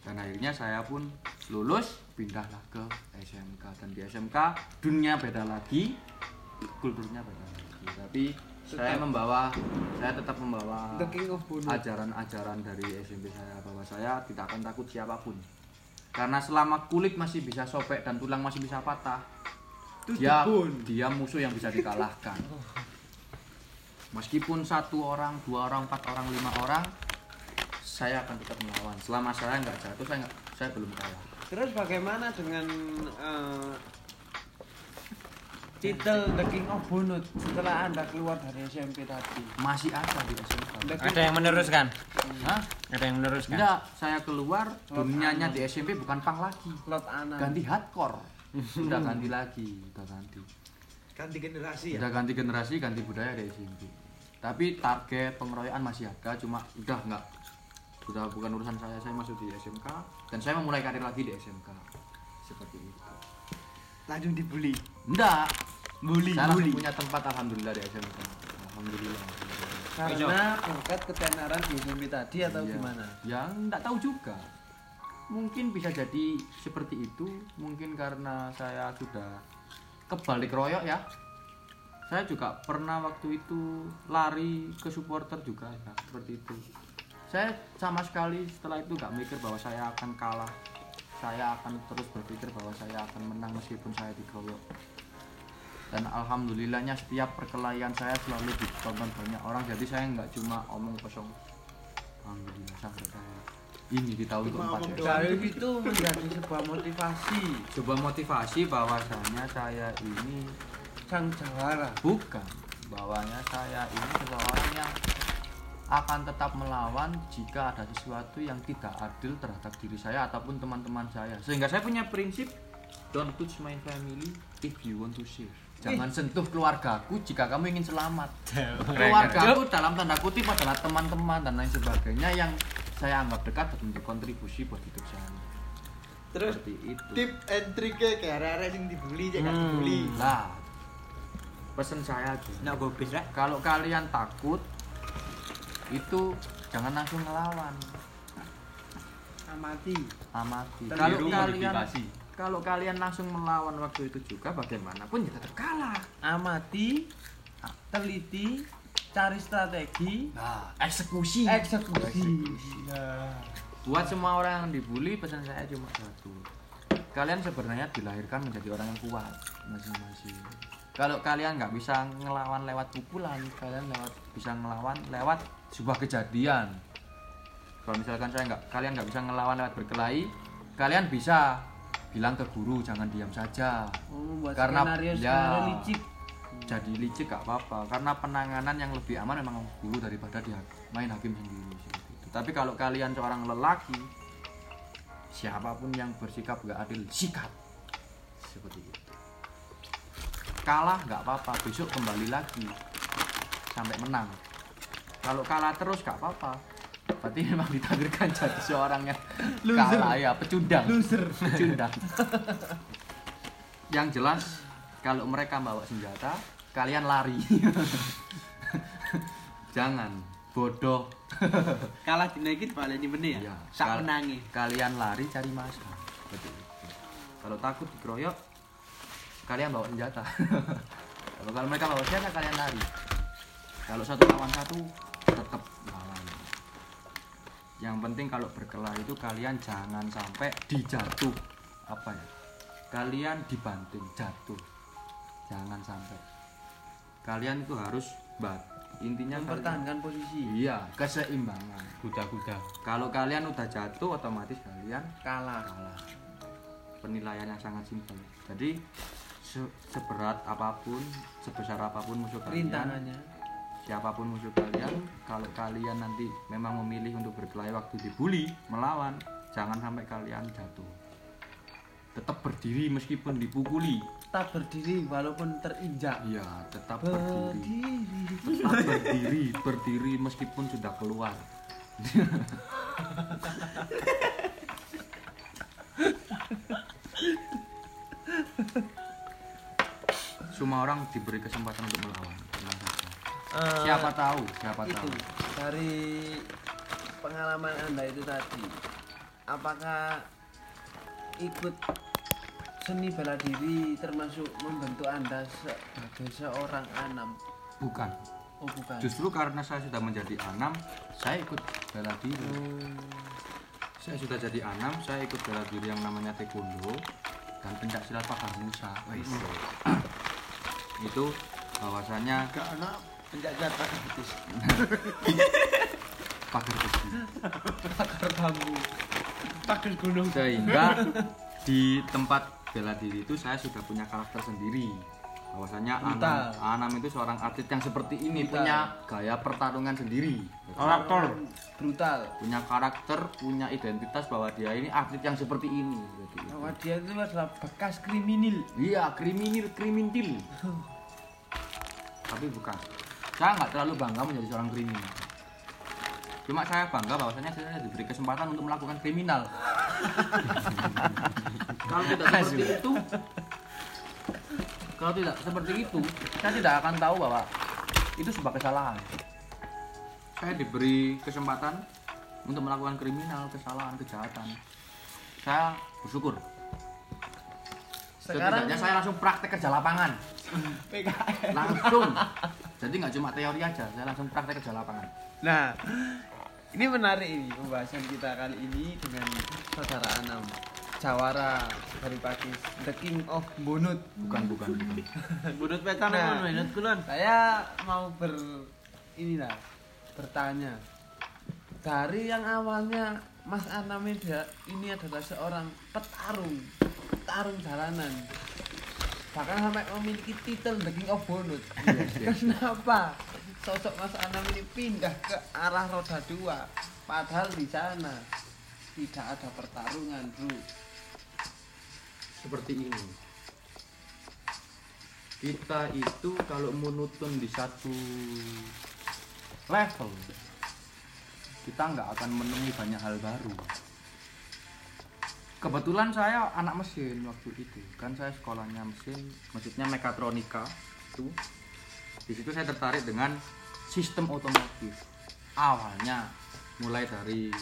dan akhirnya saya pun lulus pindahlah ke SMK dan di SMK dunia beda lagi kulturnya beda lagi. Tapi saya Tetap. membawa saya tetap membawa ajaran-ajaran dari SMP saya bahwa saya tidak akan takut siapa pun. Karena selama kulit masih bisa sobek dan tulang masih bisa patah Itu dia debun. dia musuh yang bisa dikalahkan. Meskipun satu orang dua orang empat orang lima orang saya akan tetap melawan selama saya nggak jatuh saya nggak saya belum kalah Terus bagaimana dengan eh, titel The King of Bunut setelah Anda keluar dari SMP tadi? masih ada di King Ada yang meneruskan. Hah? Ada yang meneruskan. enggak saya keluar dunianya di SMP bukan pang lagi Lot Ana. ganti hardcore udah ganti lagi udah ganti Ganti generasi ya? udah ganti generasi ganti budaya di SMP tapi target pengeroyokan masih ada cuma udah nggak sudah bukan urusan saya saya masuk di SMK dan saya memulai karir lagi di SMK seperti itu. Langsung dibully. enggak. Bully, saya bully. punya tempat alhamdulillah di SMK alhamdulillah. Karena pangkat ketenaran di SMP tadi atau Iya. gimana? ya enggak tahu juga. Mungkin bisa jadi seperti itu. Mungkin karena saya sudah kebalik royok ya. Saya juga pernah waktu itu lari ke supporter juga ya seperti itu saya sama sekali setelah itu nggak mikir bahwa saya akan kalah. Saya akan terus berpikir bahwa saya akan menang meskipun saya dikeroyok dan alhamdulillahnya setiap perkelahian saya selalu ditonton banyak orang. Jadi saya nggak cuma omong kosong. Alhamdulillah sampai saya ini di tahun Cuma keempat ya. Dari itu menjadi sebuah motivasi. Coba motivasi bahwasanya saya ini sang jawara. bukan. Bahwanya saya ini seseorang yang akan tetap melawan jika ada sesuatu yang tidak adil terhadap diri saya ataupun teman-teman saya. Sehingga saya punya prinsip don't touch my family if you want to save jangan sentuh keluargaku jika kamu ingin selamat. Keluargaku dalam tanda kutip adalah teman-teman dan lain sebagainya yang saya anggap dekat dan berkontribusi buat hidup saya. Terus seperti itu. tip and triknya kayak arek-arek yang dibully cek kan dibully. lah. Pesen saya aja. Nak gobis lah. kalau kalian takut itu jangan langsung ngelawan. Amati. amati. Kalau kalian kalau kalian langsung melawan waktu itu juga bagaimanapun ya tetap kalah. Amati, teliti, cari strategi, nah eksekusi. Eksekusi. Nah. buat semua orang yang dibully pesan saya cuma satu. Kalian sebenarnya dilahirkan menjadi orang yang kuat masing-masing. Kalau kalian nggak bisa ngelawan lewat pukulan kalian lewat bisa ngelawan lewat sebuah kejadian kalau misalkan saya nggak kalian nggak bisa ngelawan lewat berkelahi kalian bisa bilang ke guru jangan diam saja Oh, membuat Karena- skenario ya. skenario licik. jadi licik gak apa-apa karena penanganan yang lebih aman memang guru daripada dia main hakim sendiri itu. tapi kalau kalian seorang lelaki siapa pun yang bersikap gak adil sikat seperti itu kalah nggak apa-apa besok kembali lagi sampai menang kalau kalah terus gak apa-apa berarti memang ditakdirkan jadi seorang yang kalah ya pecundang Loser. pecundang yang jelas kalau mereka bawa senjata kalian lari jangan bodoh Kalah dinaikin baleni meneh Iya. ya. Sak Kal- menangi. kalian lari cari Seperti itu. kalau takut dikeroyok kalian bawa senjata kalau mereka bawa senjata kalian lari kalau satu lawan satu tetap lawan yang penting kalau berkelahi itu kalian jangan sampai dijatuh apa ya kalian dibanting jatuh jangan sampai kalian itu harus bat intinya kalian- Mempertahankan posisi. iya keseimbangan Kuda-kuda. kalau kalian udah jatuh otomatis kalian Kalah. kalah penilaiannya sangat simpel jadi se- seberat apa pun sebesar apa pun musuh kalian Rintangannya. Siapa pun musuh kalian kalau kalian nanti memang memilih untuk berkelahi waktu dibully melawan jangan sampai kalian jatuh. Tetap berdiri meskipun dipukuli. Tetap berdiri walaupun terinjak. Iya tetap berdiri. berdiri. Tetap berdiri berdiri meskipun sudah keluar. Semua orang diberi kesempatan untuk melawan Eh, siapa tahu siapa itu tahu. dari pengalaman anda itu tadi apakah ikut seni bela diri termasuk membentuk anda sebagai seorang anam bukan. Oh bukan. Justru karena saya sudah menjadi anam saya ikut bela diri. Oh, saya sudah jadi anam saya ikut bela diri yang namanya taekwondo dan pencak silat pagar musa itu bahwasanya Gak anak penjajahan betis. pagar besi pagar bambu pagar gunung sehingga di tempat bela diri itu saya sudah punya karakter sendiri bahwasanya Anam. Anam itu seorang atlet yang seperti ini Brutal. punya gaya pertarungan sendiri Karakter. brutal punya karakter punya identitas bahwa dia ini atlet yang seperti ini Seperti itu. bahwa dia itu adalah bekas kriminal iya kriminal krimintil tapi bukan saya nggak terlalu bangga menjadi seorang kriminal. Cuma saya bangga bahwasanya saya diberi kesempatan untuk melakukan kriminal. Kalau tidak seperti itu kalau tidak seperti itu saya tidak akan tahu bahwa itu sebuah kesalahan. Saya diberi kesempatan untuk melakukan kriminal kesalahan kejahatan. Saya bersyukur sekarang Setidaknya saya langsung praktek kerja lapangan. PKL langsung. Jadi nggak cuma teori aja saya langsung praktek kerja lapangan. Nah, ini menarik ini pembahasan kita kali ini dengan saudara Anam Jawara dari Pakis The King of Bunut. Bukan bukan bukan. Budut petan Nah. menit kulon. Saya mau ber inilah bertanya. Dari yang awalnya Mas Anam ini adalah seorang petarung petarung jalanan. Bahkan sampai memiliki titel The King of Bonut kenapa? Sosok Mas Anam ini pindah ke arah roda dua padahal di sana tidak ada pertarungan bro. Seperti ini. Kita itu kalau monoton di satu level kita nggak akan menemui banyak hal baru kebetulan saya anak mesin waktu itu. Kan saya sekolahnya mesin maksudnya mekatronika itu. Di situ saya tertarik dengan sistem otomotif. Awalnya mulai dari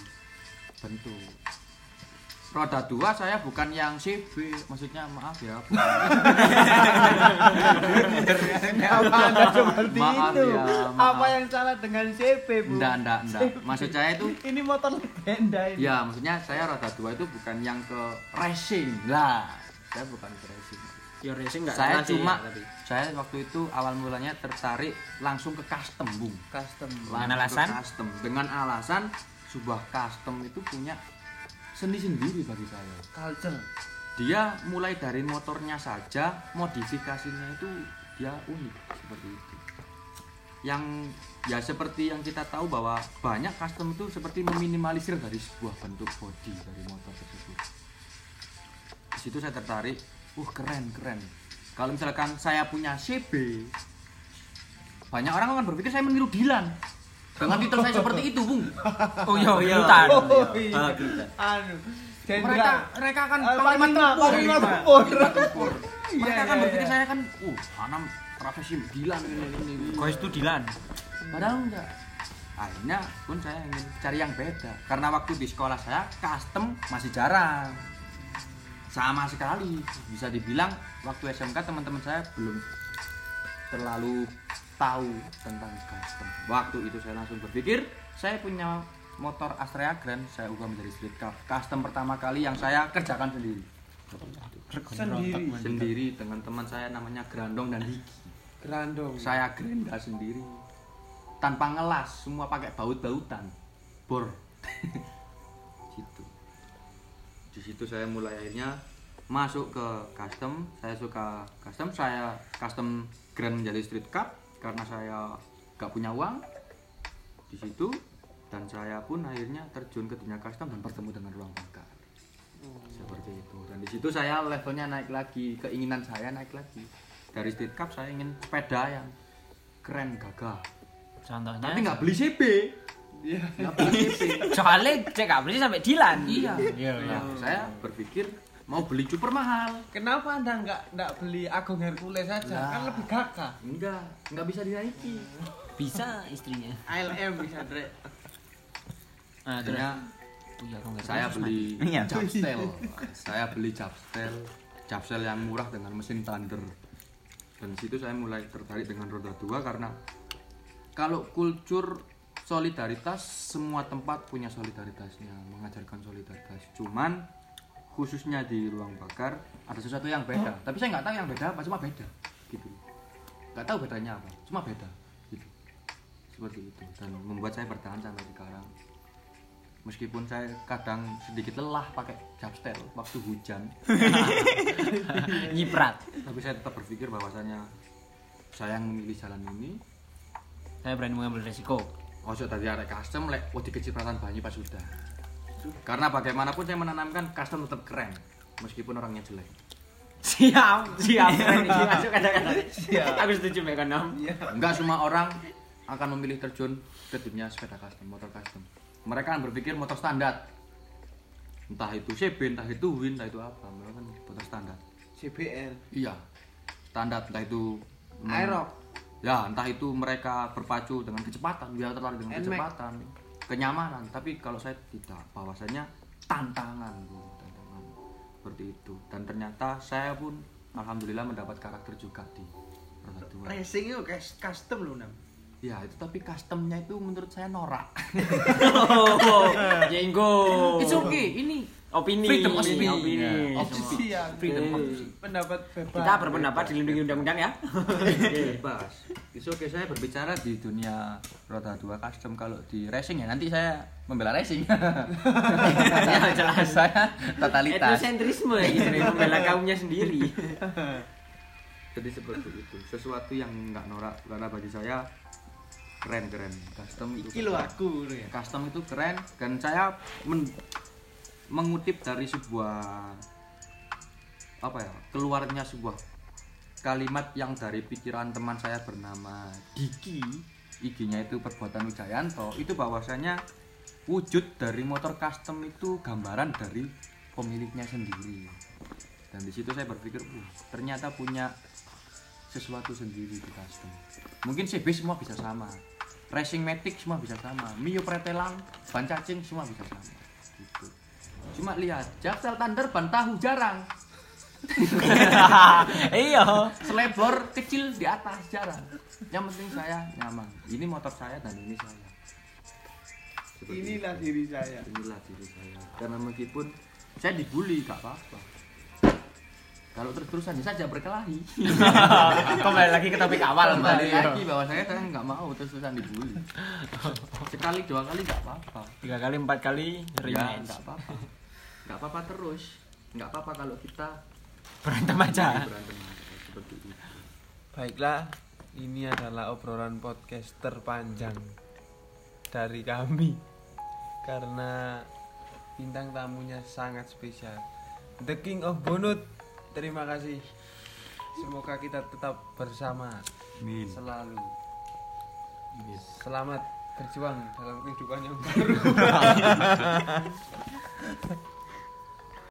bentuk roda dua saya bukan yang CB maksudnya maaf ya apa seperti Maaf itu ya, maaf. apa yang salah dengan CP bu? Enggak enggak enggak maksud saya itu ini motor legenda ini. Ya maksudnya saya roda dua itu bukan yang ke racing. Lah saya bukan ke racing. Ya racing enggak saya cuma ya, tapi. saya waktu itu awal mulanya tertarik langsung ke custom bung custom. Ke alasan? custom. Dengan alasan sebuah custom itu punya seni sendiri bagi saya. Culture. Dia mulai dari motornya saja modifikasinya itu dia unik seperti itu. Yang ya seperti yang kita tahu bahwa banyak custom itu seperti meminimalisir dari sebuah bentuk body dari motor tersebut. Di situ saya tertarik uh keren keren. Kalau misalkan saya punya CB banyak orang akan berpikir saya meniru Dilan dengan titel saya seperti itu bung. Oh iya, Oh, iya. Oh, iya. Ah, anu mereka mereka akan Eh, panglima tempur Panglima tempur. Iya, mereka iya, akan berpikir iya. saya kan uh anam profesi Dilan ini ini. Guys itu Dilan. padahal enggak. Akhirnya pun saya ingin cari yang beda. Karena waktu di sekolah saya custom masih jarang. Sama sekali. Bisa dibilang waktu SMK teman-teman saya belum terlalu tahu tentang custom waktu itu saya langsung berpikir saya punya motor Astrea Grand saya ubah menjadi street car. Custom pertama kali yang saya kerjakan sendiri. Sendiri. Sendiri dengan teman saya namanya Grandong dan Diki grandong. Saya gerinda sendiri. Tanpa ngelas semua pakai baut-bautan. Bor. Gitu. Di situ saya mulai akhirnya masuk ke custom. Saya suka custom saya custom grand menjadi street cup karena saya gak punya uang di situ dan saya pun akhirnya terjun ke dunia custom dan bertemu dengan ruang bakar seperti itu dan di situ saya levelnya naik lagi keinginan saya naik lagi dari street cup saya ingin sepeda yang keren gagah Contohnya. tapi nggak beli CB Iya. nggak beli CB Soalnya cek gak beli sampai Dilan. iya Iya. Nah, saya berpikir mau beli super mahal Kenapa anda nggak nggak beli Agung Hercules saja? Lah. Kan lebih gagah. enggak nggak bisa dinaiki Bisa istrinya. ALM bisa Dre. Nah, terus Oh iya, kok nggak saya beli Iya. Japstel saya beli Japstel Japstel yang murah dengan mesin Thunder dan di situ saya mulai tertarik dengan roda dua karena kalau kultur solidaritas semua tempat punya solidaritasnya mengajarkan solidaritas cuman khususnya di ruang bakar ada sesuatu yang beda. Tapi saya nggak tahu yang beda apa cuma beda gitu. Nggak tahu bedanya apa cuma beda gitu. Seperti itu. Dan membuat saya bertahan sampai sekarang. Meskipun saya kadang sedikit lelah pakai japstel waktu hujan. Nyiprat. tapi saya tetap berpikir bahwasanya saya yang memilih jalan ini. Saya berani mengambil resiko. ojo tadi ada custom lek oh kecipratan banyak pas sudah karena bagaimanapun saya menanamkan custom tetap keren meskipun orangnya jelek Siap, siap. Keren iki masuk kata-kata. Aku setuju Mek Konom. enggak semua orang akan memilih terjun ke dunia sepeda custom motor custom mereka akan berpikir motor standar entah itu CB entah itu Win entah itu apa mereka kan motor standar CBR. Iya, standar entah itu Aerox. Ya, entah itu mereka berpacu dengan kecepatan, dia tertarik dengan Nmax. kecepatan, kenyamanan. Tapi kalau saya tidak, bahwasanya tantangan, Bu, tantangan seperti itu. Dan ternyata saya pun alhamdulillah mendapat karakter juga di roda. Racing itu custom loh nam. Ya, itu tapi customnya itu menurut saya norak. Oh, Jenggo. It's okay, ini Opini. Freedom of speech. Opini. Ya, Opsi freedom of speech. pendapat bebas. Kita berpendapat dilindungi undang-undang ya. bebas. Itu oke saya berbicara di dunia roda dua custom kalau di racing ya nanti saya membela racing. Ya, jelas. saya totalitas. Etnosentrisme ya gitu membela kaumnya sendiri. Jadi seperti itu. Sesuatu yang nggak norak karena bagi saya keren keren. Custom itu Iki lo keren. aku ya. Custom itu keren dan saya men- mengutip dari sebuah apa ya keluarnya sebuah kalimat yang dari pikiran teman saya bernama Diki IG-nya itu perbuatan Wijayanto itu bahwasanya wujud dari motor custom itu gambaran dari pemiliknya sendiri dan di situ saya berpikir "Uh, ternyata punya sesuatu sendiri di custom mungkin CB semua bisa sama Racing Matic semua bisa sama Mio Pretelang ban cacing semua bisa sama gitu. cuma lihat Jaksel Thunder ban tahu jarang Iya. selebor kecil di atas jarang yang penting saya nyaman ini motor saya dan ini saya Seperti Inilah itu. diri saya. inilah diri saya karena meskipun saya dibully gak apa-apa kalau terus-terusan ya saja berkelahi. Kembali lagi ke topik awal kembali Mbak. lagi bahwa saya kan nggak mau terus-terusan dibully. Sekali dua kali nggak apa-apa. Tiga kali, empat kali ya nggak apa-apa. Nggak apa-apa terus. Nggak apa-apa kalau kita Berantem aja. berantem aja, seperti itu. Baiklah, ini adalah obrolan podcast terpanjang dari kami. Karena bintang tamunya sangat spesial. The King of Bonut, terima kasih. Semoga kita tetap bersama Amin. selalu. Selamat berjuang dalam kehidupan yang baru.